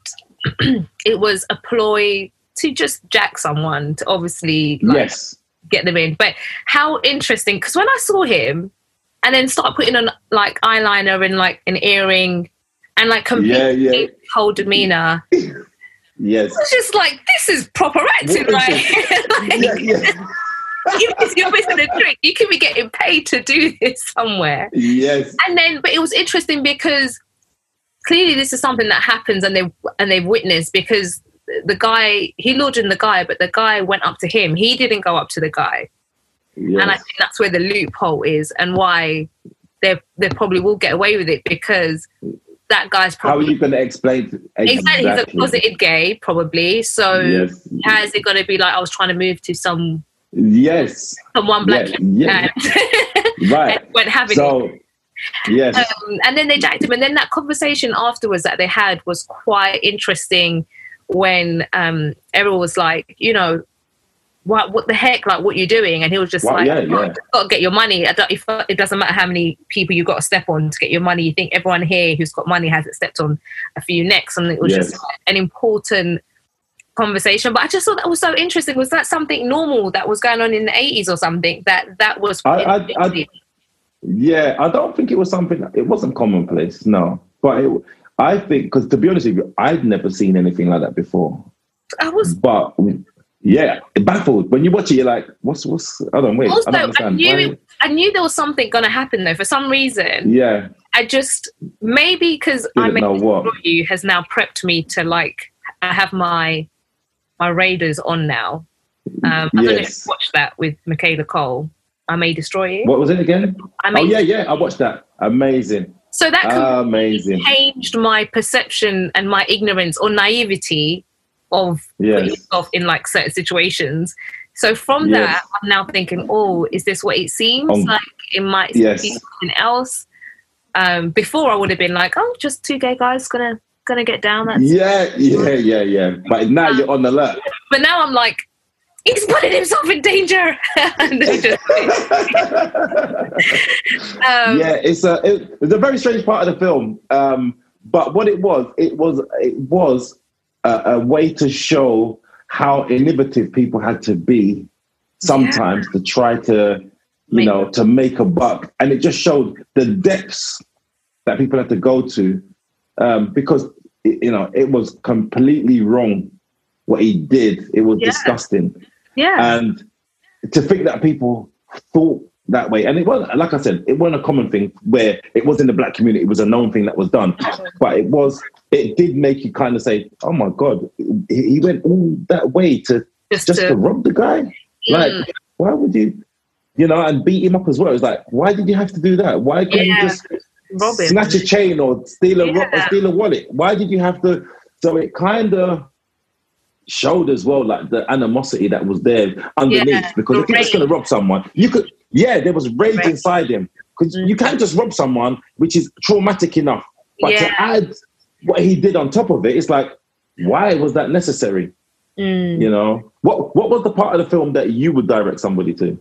it was a ploy to just jack someone to obviously like, yes, get them in. But how interesting! Because when I saw him, and then start putting on like eyeliner and like an earring, and like completely Yeah, yeah. whole demeanor, yes. it's just like this is proper acting, right? like, Yeah, yeah. You're missing a trick, you could be getting paid to do this somewhere. Yes. and then but it was interesting because clearly this is something that happens and they and they've witnessed because the guy he lured in the guy but the guy went up to him he didn't go up to the guy yes. and i think that's where the loophole is and why they they probably will get away with it because that guy's probably. How are you going to explain? to- exactly he's a closeted gay probably so Yes. how is it going to be like i was trying to move to some Yes. And one black Yeah, yeah. Right. having it So, yes. um, and then they jacked him and then that conversation afterwards that they had was quite interesting when um Errol was like you know what what the heck like what you doing and he was just Well, like yeah, "Oh, yeah. you got to get your money I don't, if, it doesn't matter how many people you got to step on to get your money you think everyone here who's got money hasn't stepped on a few necks and it was just like, an important conversation but I just thought that was so interesting was that something normal that was going on in the 80s or something that that was I- I- I- Yeah, I don't think it was something. It wasn't commonplace, no. But it, I think because to be honest with you, I'd never seen anything like that before. I was But yeah, baffled when you watch it. You're like, what's what's? Hold on, wait. also I don't I knew I knew there was something going to happen though for some reason Yeah, I just maybe because I know what. you has now prepped me to like I have my my Raiders on now. Um, I don't know if Yes. you watched that with Michaela Coel. I may destroy you. what was it again? I may Oh yeah, yeah. I watched that. Amazing, so that amazing. changed my perception and my ignorance or naivety of putting Yes, yourself in like certain situations. So from Yes. that, I'm now thinking, oh, is this what it seems Um, like? It might yes. be something else. Um, before I would have been like, oh, just two gay guys gonna gonna get down. That's yeah, yeah, yeah, yeah. But now you're on the alert. But now I'm like, he's putting himself in danger. And they just- um, yeah, it's a it, it's a very strange part of the film. Um, but what it was, it was it was a, a way to show how innovative people had to be sometimes to try to you Make- know to make a buck, and it just showed the depths that people had to go to um, because it, you know it was completely wrong what he did. It was Yeah. disgusting yeah, and to think that people thought that way and it wasn't like i said it wasn't a common thing where it was in the black community it was a known thing that was done but it was it did make you kind of say oh my god he he went all that way to just, just to to, rob the guy like Mm. why would you you know and beat him up as well it's like why did you have to do that why couldn't Yeah. you just rob him. snatch a chain or steal a ro- or steal a wallet. Why did you have to? So it kind of showed as well, like the animosity that was there underneath. Yeah, because the if you're just going to rob someone, you could. Yeah, there was rage Rage. inside him because you can't just rob someone, which is traumatic enough. But Yeah. to add what he did on top of it, it's like, why was that necessary? Mm. You know, what what was the part of the film that you would direct somebody to?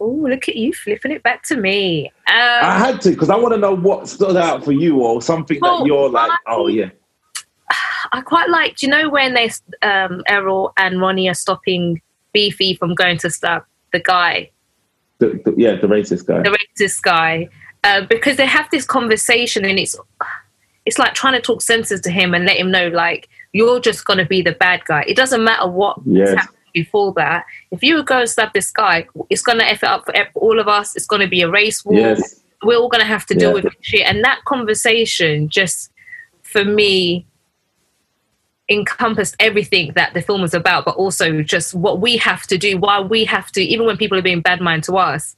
Oh, look at you flipping it back to me. Um, I had to because I want to know what stood out for you or something Well, that you're like, I- oh yeah, I quite liked, you know, when they, um, Errol and Ronnie are stopping Beefy from going to stab the guy, the, the- yeah, the racist guy. the racist guy, uh, because they have this conversation and it's, it's like trying to talk senses to him and let him know, like, you're just going to be the bad guy. It doesn't matter what Yes. Before that. If you go and stab this guy, it's going to F it up for all of us. It's going to be a race war. Yes. We're all going to have to deal Yeah. with this shit. And that conversation just, for me, encompassed everything that the film was about, but also just what we have to do, why we have to, even when people are being bad mind to us,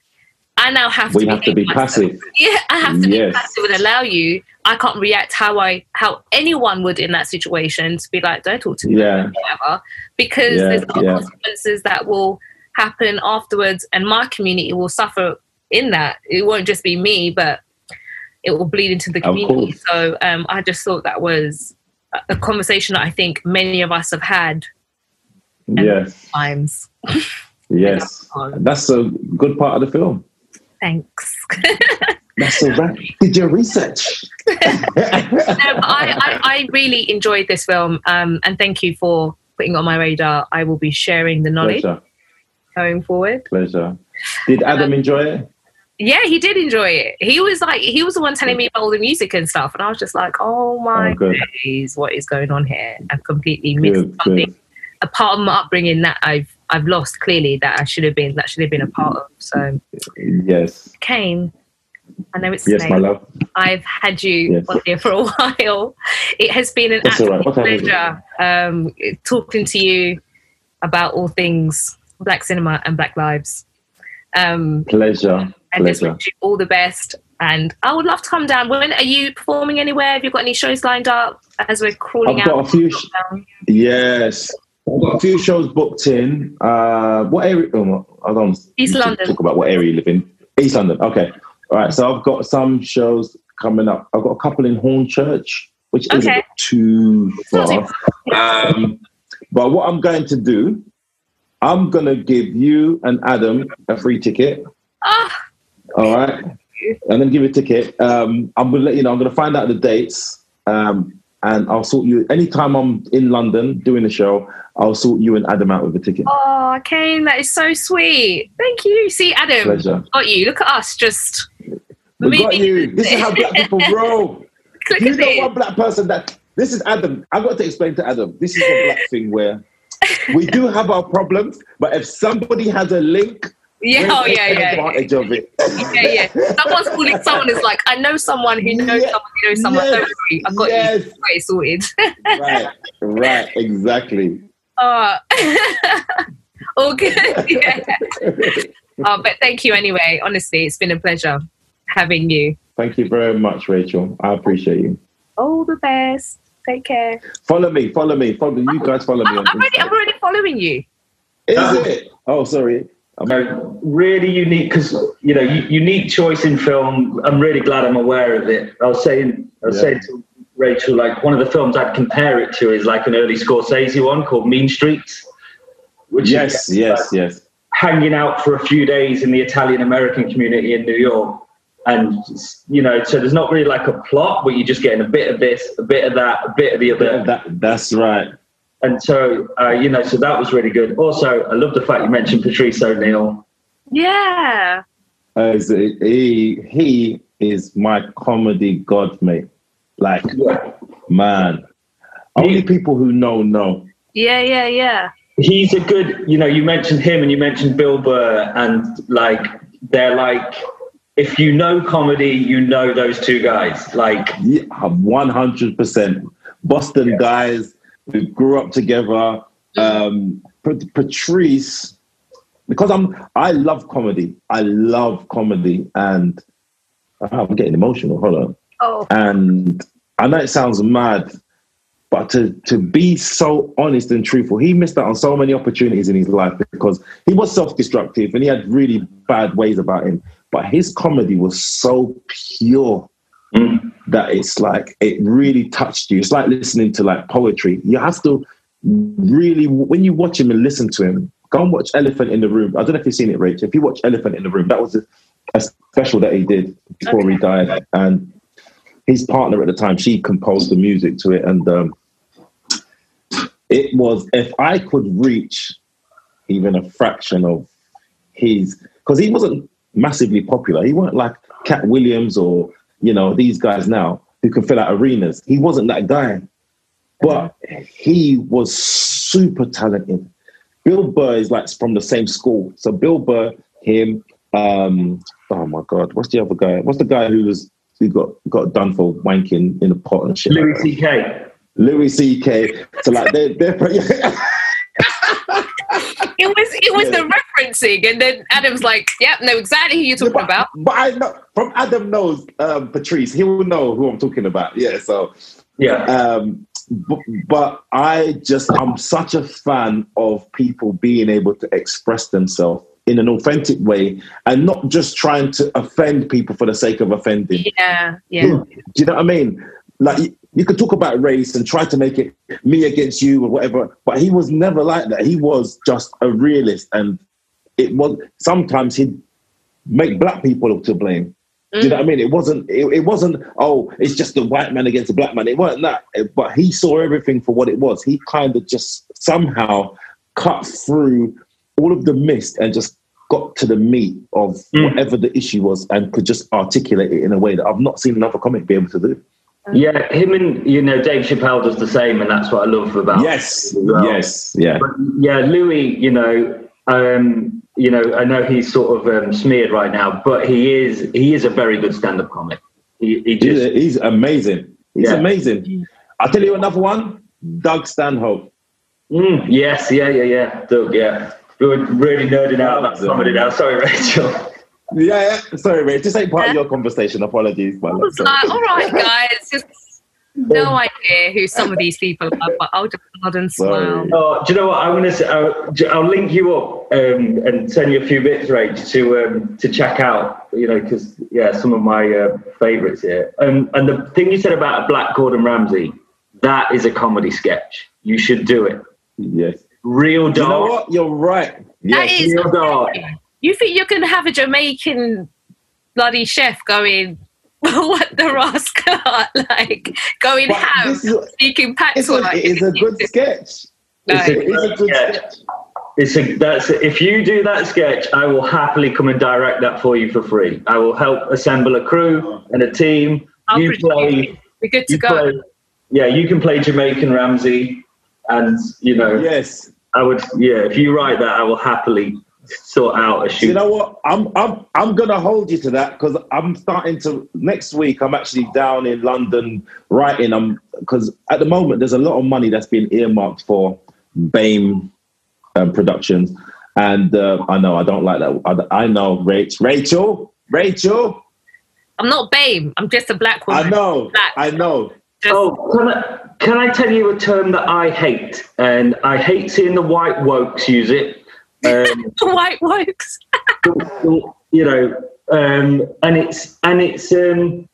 I now have to. We be have to be passive. Yeah, I have to Yes. be passive and allow you. I can't react how I how anyone would in that situation to be like, don't talk to me, Yeah. whatever, because Yeah, there's other yeah. consequences that will happen afterwards, and my community will suffer in that. It won't just be me, but it will bleed into the community. So um, I just thought that was a- a conversation that I think many of us have had Yes. times. Yes. That's a good part of the film. Thanks. That's a wrap. Did your research? no, I, I, I really enjoyed this film, um, and thank you for putting it on my radar. I will be sharing the knowledge Pleasure. going forward. Pleasure. Did Adam enjoy it? Yeah, he did enjoy it. He was like, he was the one telling me about all the music and stuff, and I was just like, oh my Oh, days, what is going on here? I've completely missed Good, something. good. A part of my upbringing that I've I've lost clearly that I should have been that should have been a part of. So Yes. Kane, I know it's Yes, late. my love. I've had you Yes. on here for a while. It has been an That's absolute What time is it? pleasure um, talking to you about all things Black cinema and Black lives. Um, Pleasure. and just Pleasure. wish you all the best. And I would love to come down. When are you performing anywhere? Have you got any shows lined up as we're crawling I've out? got a few. Sh- yes. I've got a few shows booked in. Uh, what area? Oh, I don't East London. Talk about what area you live in. East London. Okay. All right. So I've got some shows coming up. I've got a couple in Hornchurch, which isn't too far. Um, but what I'm going to do, I'm going to give you and Adam a free ticket. Ah, All right. And then give you a ticket. Um, I'm gonna let you know. I'm gonna find out the dates, um, and I'll sort you. Anytime I'm in London doing the show, I'll sort you and Adam out with a ticket. oh, Kane, that is so sweet. Thank you. See, Adam, Pleasure. got you. Look at us, just We got you. This is how black people roll. You know this. one black person that this is Adam. I've got to explain to Adam. This is a black thing where we do have our problems, but if somebody has a link, Yeah, oh yeah, yeah, yeah. advantage of it. yeah, yeah. Someone's calling someone is like, I know someone who knows Yeah, someone who knows someone. yes, Don't worry, I've got yes. you. Got it sorted. right, right, exactly. Oh, all good. Yeah. Oh, but thank you anyway. Honestly, it's been a pleasure having you. Thank you very much, Rachel. I appreciate you. All the best. Take care. Follow me, follow me, follow you guys. Follow me I'm already, I'm already following you. Is it? Oh, sorry. Really unique because you know unique choice in film. I'm really glad I'm aware of it. I was saying, I was Yeah. saying to Rachel, like one of the films I'd compare it to is like an early Scorsese one called Mean Streets, which Yes, is yes, yes. hanging out for a few days in the Italian American community in New York. And you know, so there's not really like a plot, but you're just getting a bit of this, a bit of that, a bit of the other. That, that's right. And so, uh, you know, so that was really good. Also, I love the fact you mentioned Patrice O'Neal. Yeah. As he he is my comedy god, mate. Like Yeah. man, only people who know know. Yeah, yeah, yeah. he's a good you know you mentioned him and you mentioned bill burr and like they're like if you know comedy you know those two guys like One hundred percent. Boston guys who grew up together. Um, Pat- Patrice, because I'm I love comedy. I love comedy, and oh, I'm getting emotional. Hold on. Oh, And I know it sounds mad, but to, to be so honest and truthful, he missed out on so many opportunities in his life because he was self destructive and he had really bad ways about him. But his comedy was so pure Mm. that it's like, it really touched you. It's like listening to like poetry. You have to really, when you watch him and listen to him, go and watch Elephant in the Room. I don't know if you've seen it, Rachel. If you watch Elephant in the Room, that was a, a special that he did before he died. And his partner at the time, she composed the music to it, and um, it was if I could reach even a fraction of his, because he wasn't massively popular. He weren't like Katt Williams or you know these guys now who can fill out arenas. He wasn't that guy, but he was super talented. Bill Burr is like from the same school, so Bill Burr, him, um, oh my god, what's the other guy? What's the guy who was who got got done for wanking in a pot and shit? louis ck Louis C.K. So like they're they're it was it was Yeah. the referencing, and then Adam's like, "Yep, know exactly who you're talking but, about." But I know from Adam knows um, Patrice. He will know who I'm talking about. Yeah. So Yeah. um, but, but I just I'm such a fan of people being able to express themselves in an authentic way and not just trying to offend people for the sake of offending. Yeah, yeah. Do you know what I mean? Like you, you could talk about race and try to make it me against you or whatever, but he was never like that. He was just a realist, and it was sometimes he'd make black people to blame. Do you know what I mean? It wasn't. It, it wasn't. Oh, it's just the white man against the black man. It wasn't that. But he saw everything for what it was. He kind of just somehow cut through all of the mist and just got to the meat of Mm. whatever the issue was and could just articulate it in a way that I've not seen another comic be able to do. Yeah, him and you know Dave Chappelle does the same, and that's what I love about. Yes, well. yes, yeah. But yeah, Louis, you know, um, you know, I know he's sort of um, smeared right now, but he is he is a very good stand-up comic. He, he He's, just he's amazing. He's Yeah. amazing. I'll tell you another one. Doug Stanhope. Mm, yes, yeah, yeah, yeah, Doug, yeah. We were really nerding out about comedy now. Sorry, Rachel. Yeah, yeah. Sorry, Ray. This ain't part of your conversation. Apologies. I was like, "All right, guys, just no idea who some of these people are, but I'll just nod and smile." Oh, do you know what? I'm gonna. say- I'll, I'll link you up um, and send you a few bits, Rach, to um, to check out. You know, because yeah, some of my uh, favourites here. Um, and the thing you said about Black Gordon Ramsay, that is a comedy sketch. You should do it. Yes. Real Do You know what? You're right. That Yes. is real dark. You think you're going to have a Jamaican bloody chef going, what the rascal? like, going But ham, this is- speaking It's patois. a, it is a good sketch. No. It's a It is a good sketch. sketch. It's a, that's if you do that sketch, I will happily come and direct that for you for free. I will help assemble a crew and a team. I'll you play. it. We're good to go. play. Yeah, you can play Jamaican Ramsay, and you know, Yes. I would. Yeah, if you write that, I will happily sort out a shoot. You know what? I'm I'm I'm gonna hold you to that because I'm starting to next week. I'm actually down in London writing. I'm because at the moment there's a lot of money that's been earmarked for BAME um, productions, and uh, I know I don't like that. I, I know, Rach, Rachel, Rachel. I'm not BAME. I'm just a black woman. I know, Black. I know. Just, Oh, can I, can I tell you a term that I hate? And I hate seeing the white wokes use it. Um, white wokes. you know, um, and it's and it's um,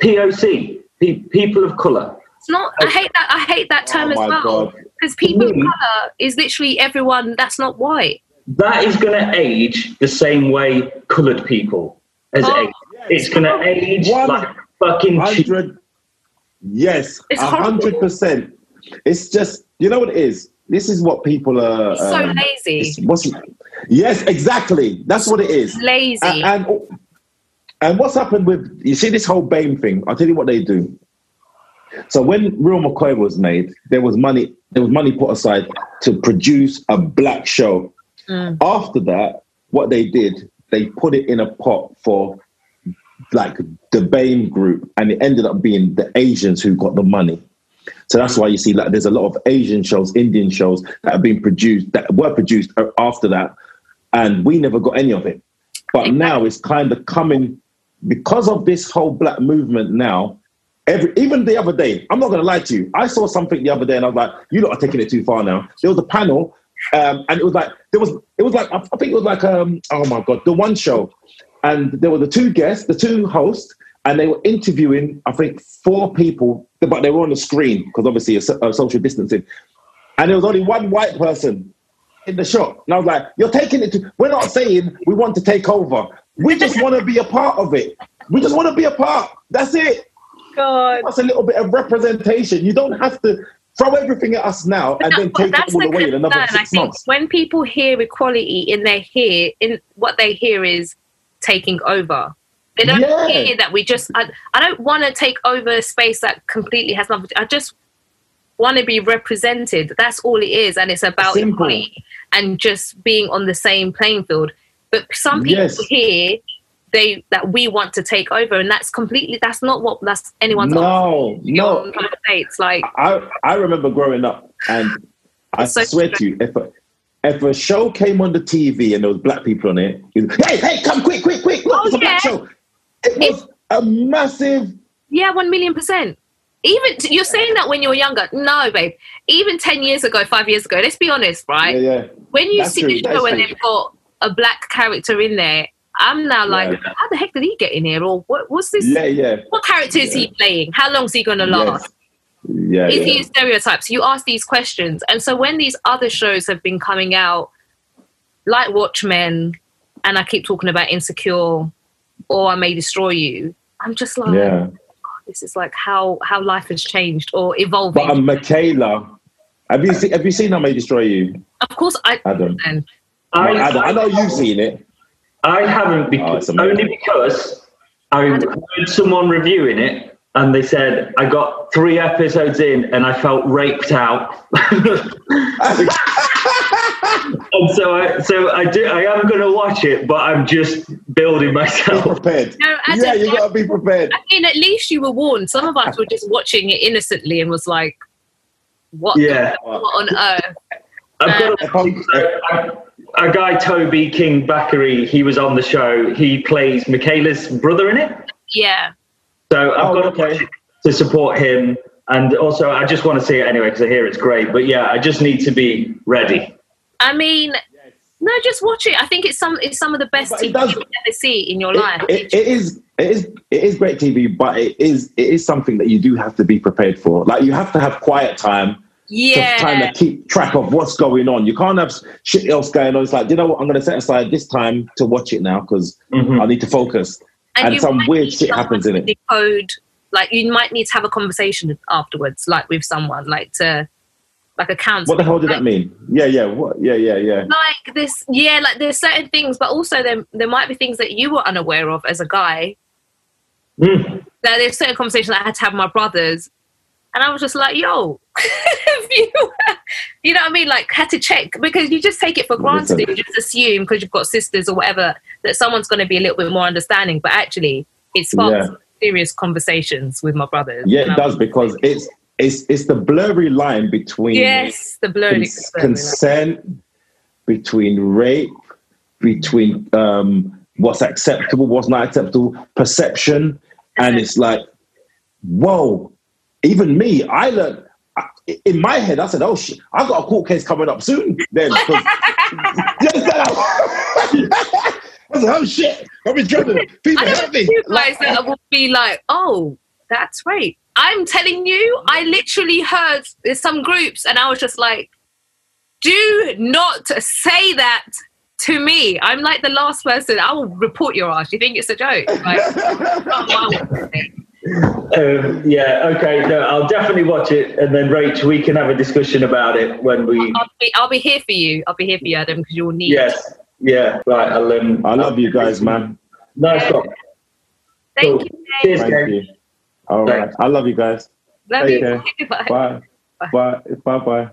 POC, pe- people of color. It's not. I hate that. I hate that term Oh as well. Because people of color is literally everyone that's not white. That is going to age the same way colored people as Oh. age. It's going to age One like fucking. Hundred. Yes, a hundred percent. It's just you know what it is. This is what people are. It's so um, lazy. what's yes, exactly. That's what it is. Lazy. And, and and what's happened with you see this whole BAME thing? I'll tell you what they do. So when Real McCoy was made, there was money. There was money put aside to produce a black show. Mm. After that, what they did, they put it in a pot for like the BAME group, and it ended up being the Asians who got the money. So that's why you see like there's a lot of Asian shows, Indian shows that have been produced that were produced after that, and we never got any of it. But now it's kind of coming because of this whole black movement now. Every even the other day, I'm not gonna lie to you. I saw something the other day, and I was like, "You lot are taking it too far now." There was a panel, um, and it was like there was it was like I I think it was like um oh my god, the one show, and there were the two guests, the two hosts, and they were interviewing I think four people, but they were on the screen because obviously a, a uh, social distancing, and there was only one white person in the shot. And I was like, you're taking it to, we're not saying we want to take over. We just want to be a part of it. We just want to be a part. That's it. God. That's a little bit of representation. You don't have to throw everything at us now and then take it all away in another six think months. when people hear equality in their hear, in what they hear is taking over. They don't Yeah. hear that we just. I, I don't want to take over a space that completely has nothing. I just want to be represented. That's all it is, and it's about Simple. equality and just being on the same playing field. But some people Yes. hear they that we want to take over, and that's completely. That's not what that's anyone's. No, no. It's like I, I remember growing up and I so swear to you, if a, if a show came on the TV and there was black people on it, hey, hey, come quick, quick, quick! Look, Oh, it's a black show. It was a massive. Yeah, one million percent. Even you're saying that when you're younger. No, babe. Even ten years ago, five years ago. Let's be honest, right? Yeah, yeah. When you That's see true, a show and they've got a black character in there, I'm now like, Yeah. how the heck did he get in here? Or what, what's this? Yeah, yeah, What character is he playing? How long is he going to last? yeah. Is yeah. he a stereotype? So you ask these questions. And so when these other shows have been coming out, like Watchmen, and I keep talking about Insecure or I May Destroy You, I'm just like, yeah. this is like how, how life has changed or evolved. But um, Michaela, have you seen? Have you seen I May Destroy You, of course, I. Adam? And I, Adam, I know you've seen it. I haven't Oh, because it's amazing. only because I heard someone reviewing it and they said I got three episodes in and I felt raped out. and so I so I do I am gonna watch it, but I'm just building Be myself. prepared. No, Adam, yeah, you gotta be prepared. I mean, at least you were warned. Some of us were just watching it innocently and was like, what, Yeah. what on earth? I've got If I'm- um, a, a guy Toby King Bakary, he was on the show. He plays Michaela's brother in it. Yeah. So I've Oh, got okay. to support him. And also, I just want to see it anyway because I hear it's great. But yeah, I just need to be ready. I mean, no, just watch it. I think it's some it's some of the best But TV does- you'll ever see in your life. It, it, it is it is it is great TV, but it is it is something that you do have to be prepared for. Like you have to have quiet time yeah. to kind of keep track of what's going on. You can't have shit else going on. It's like you know what, I'm going to set aside this time to watch it now because Mhm. I need to focus. and you some weird shit happens in it. Decode, like you might need to have a conversation afterwards, like with someone, like to like a counselor. What the hell did that mean? Yeah, yeah, what? Yeah, yeah, yeah. like this yeah like there's certain things but also there, there might be things that you were unaware of as a guy Mm. that there's certain conversations i had to have with my brothers and i was just like yo you, you know what i mean like had to check because you just take it for granted you just assume because you've got sisters or whatever that someone's going to be a little bit more understanding but actually it's sparks Yeah. serious conversations with my brothers Yeah, it does because it's it's it's the blurry line between yes the blurry cons- consent, between rape, between um, what's acceptable, what's not acceptable, perception, and it's like, whoa! Even me, I learned. In my head, I said, "Oh shit, I've got a court case coming up soon." Then? I said, "Oh shit, I'm in trouble. People I help me." guys that will be like, oh, that's right. I'm telling you, I literally heard there's some groups, and I was just like, do not say that to me. I'm like the last person. I will report your ass. You think it's a joke? Like, not my way. Um, yeah, okay. No, I'll definitely watch it. And then, Rach, we can have a discussion about it when we. I'll be, I'll be here for you. I'll be here for you, Adam, because you'll need. Yes. Yeah. Right. I'll, um, I love you guys, man. Nice one. Thank Cool. you. Cheers, Thank Gary. you. All right, I love you guys. Love Take you. care. Bye. Bye. Bye. Bye. Bye.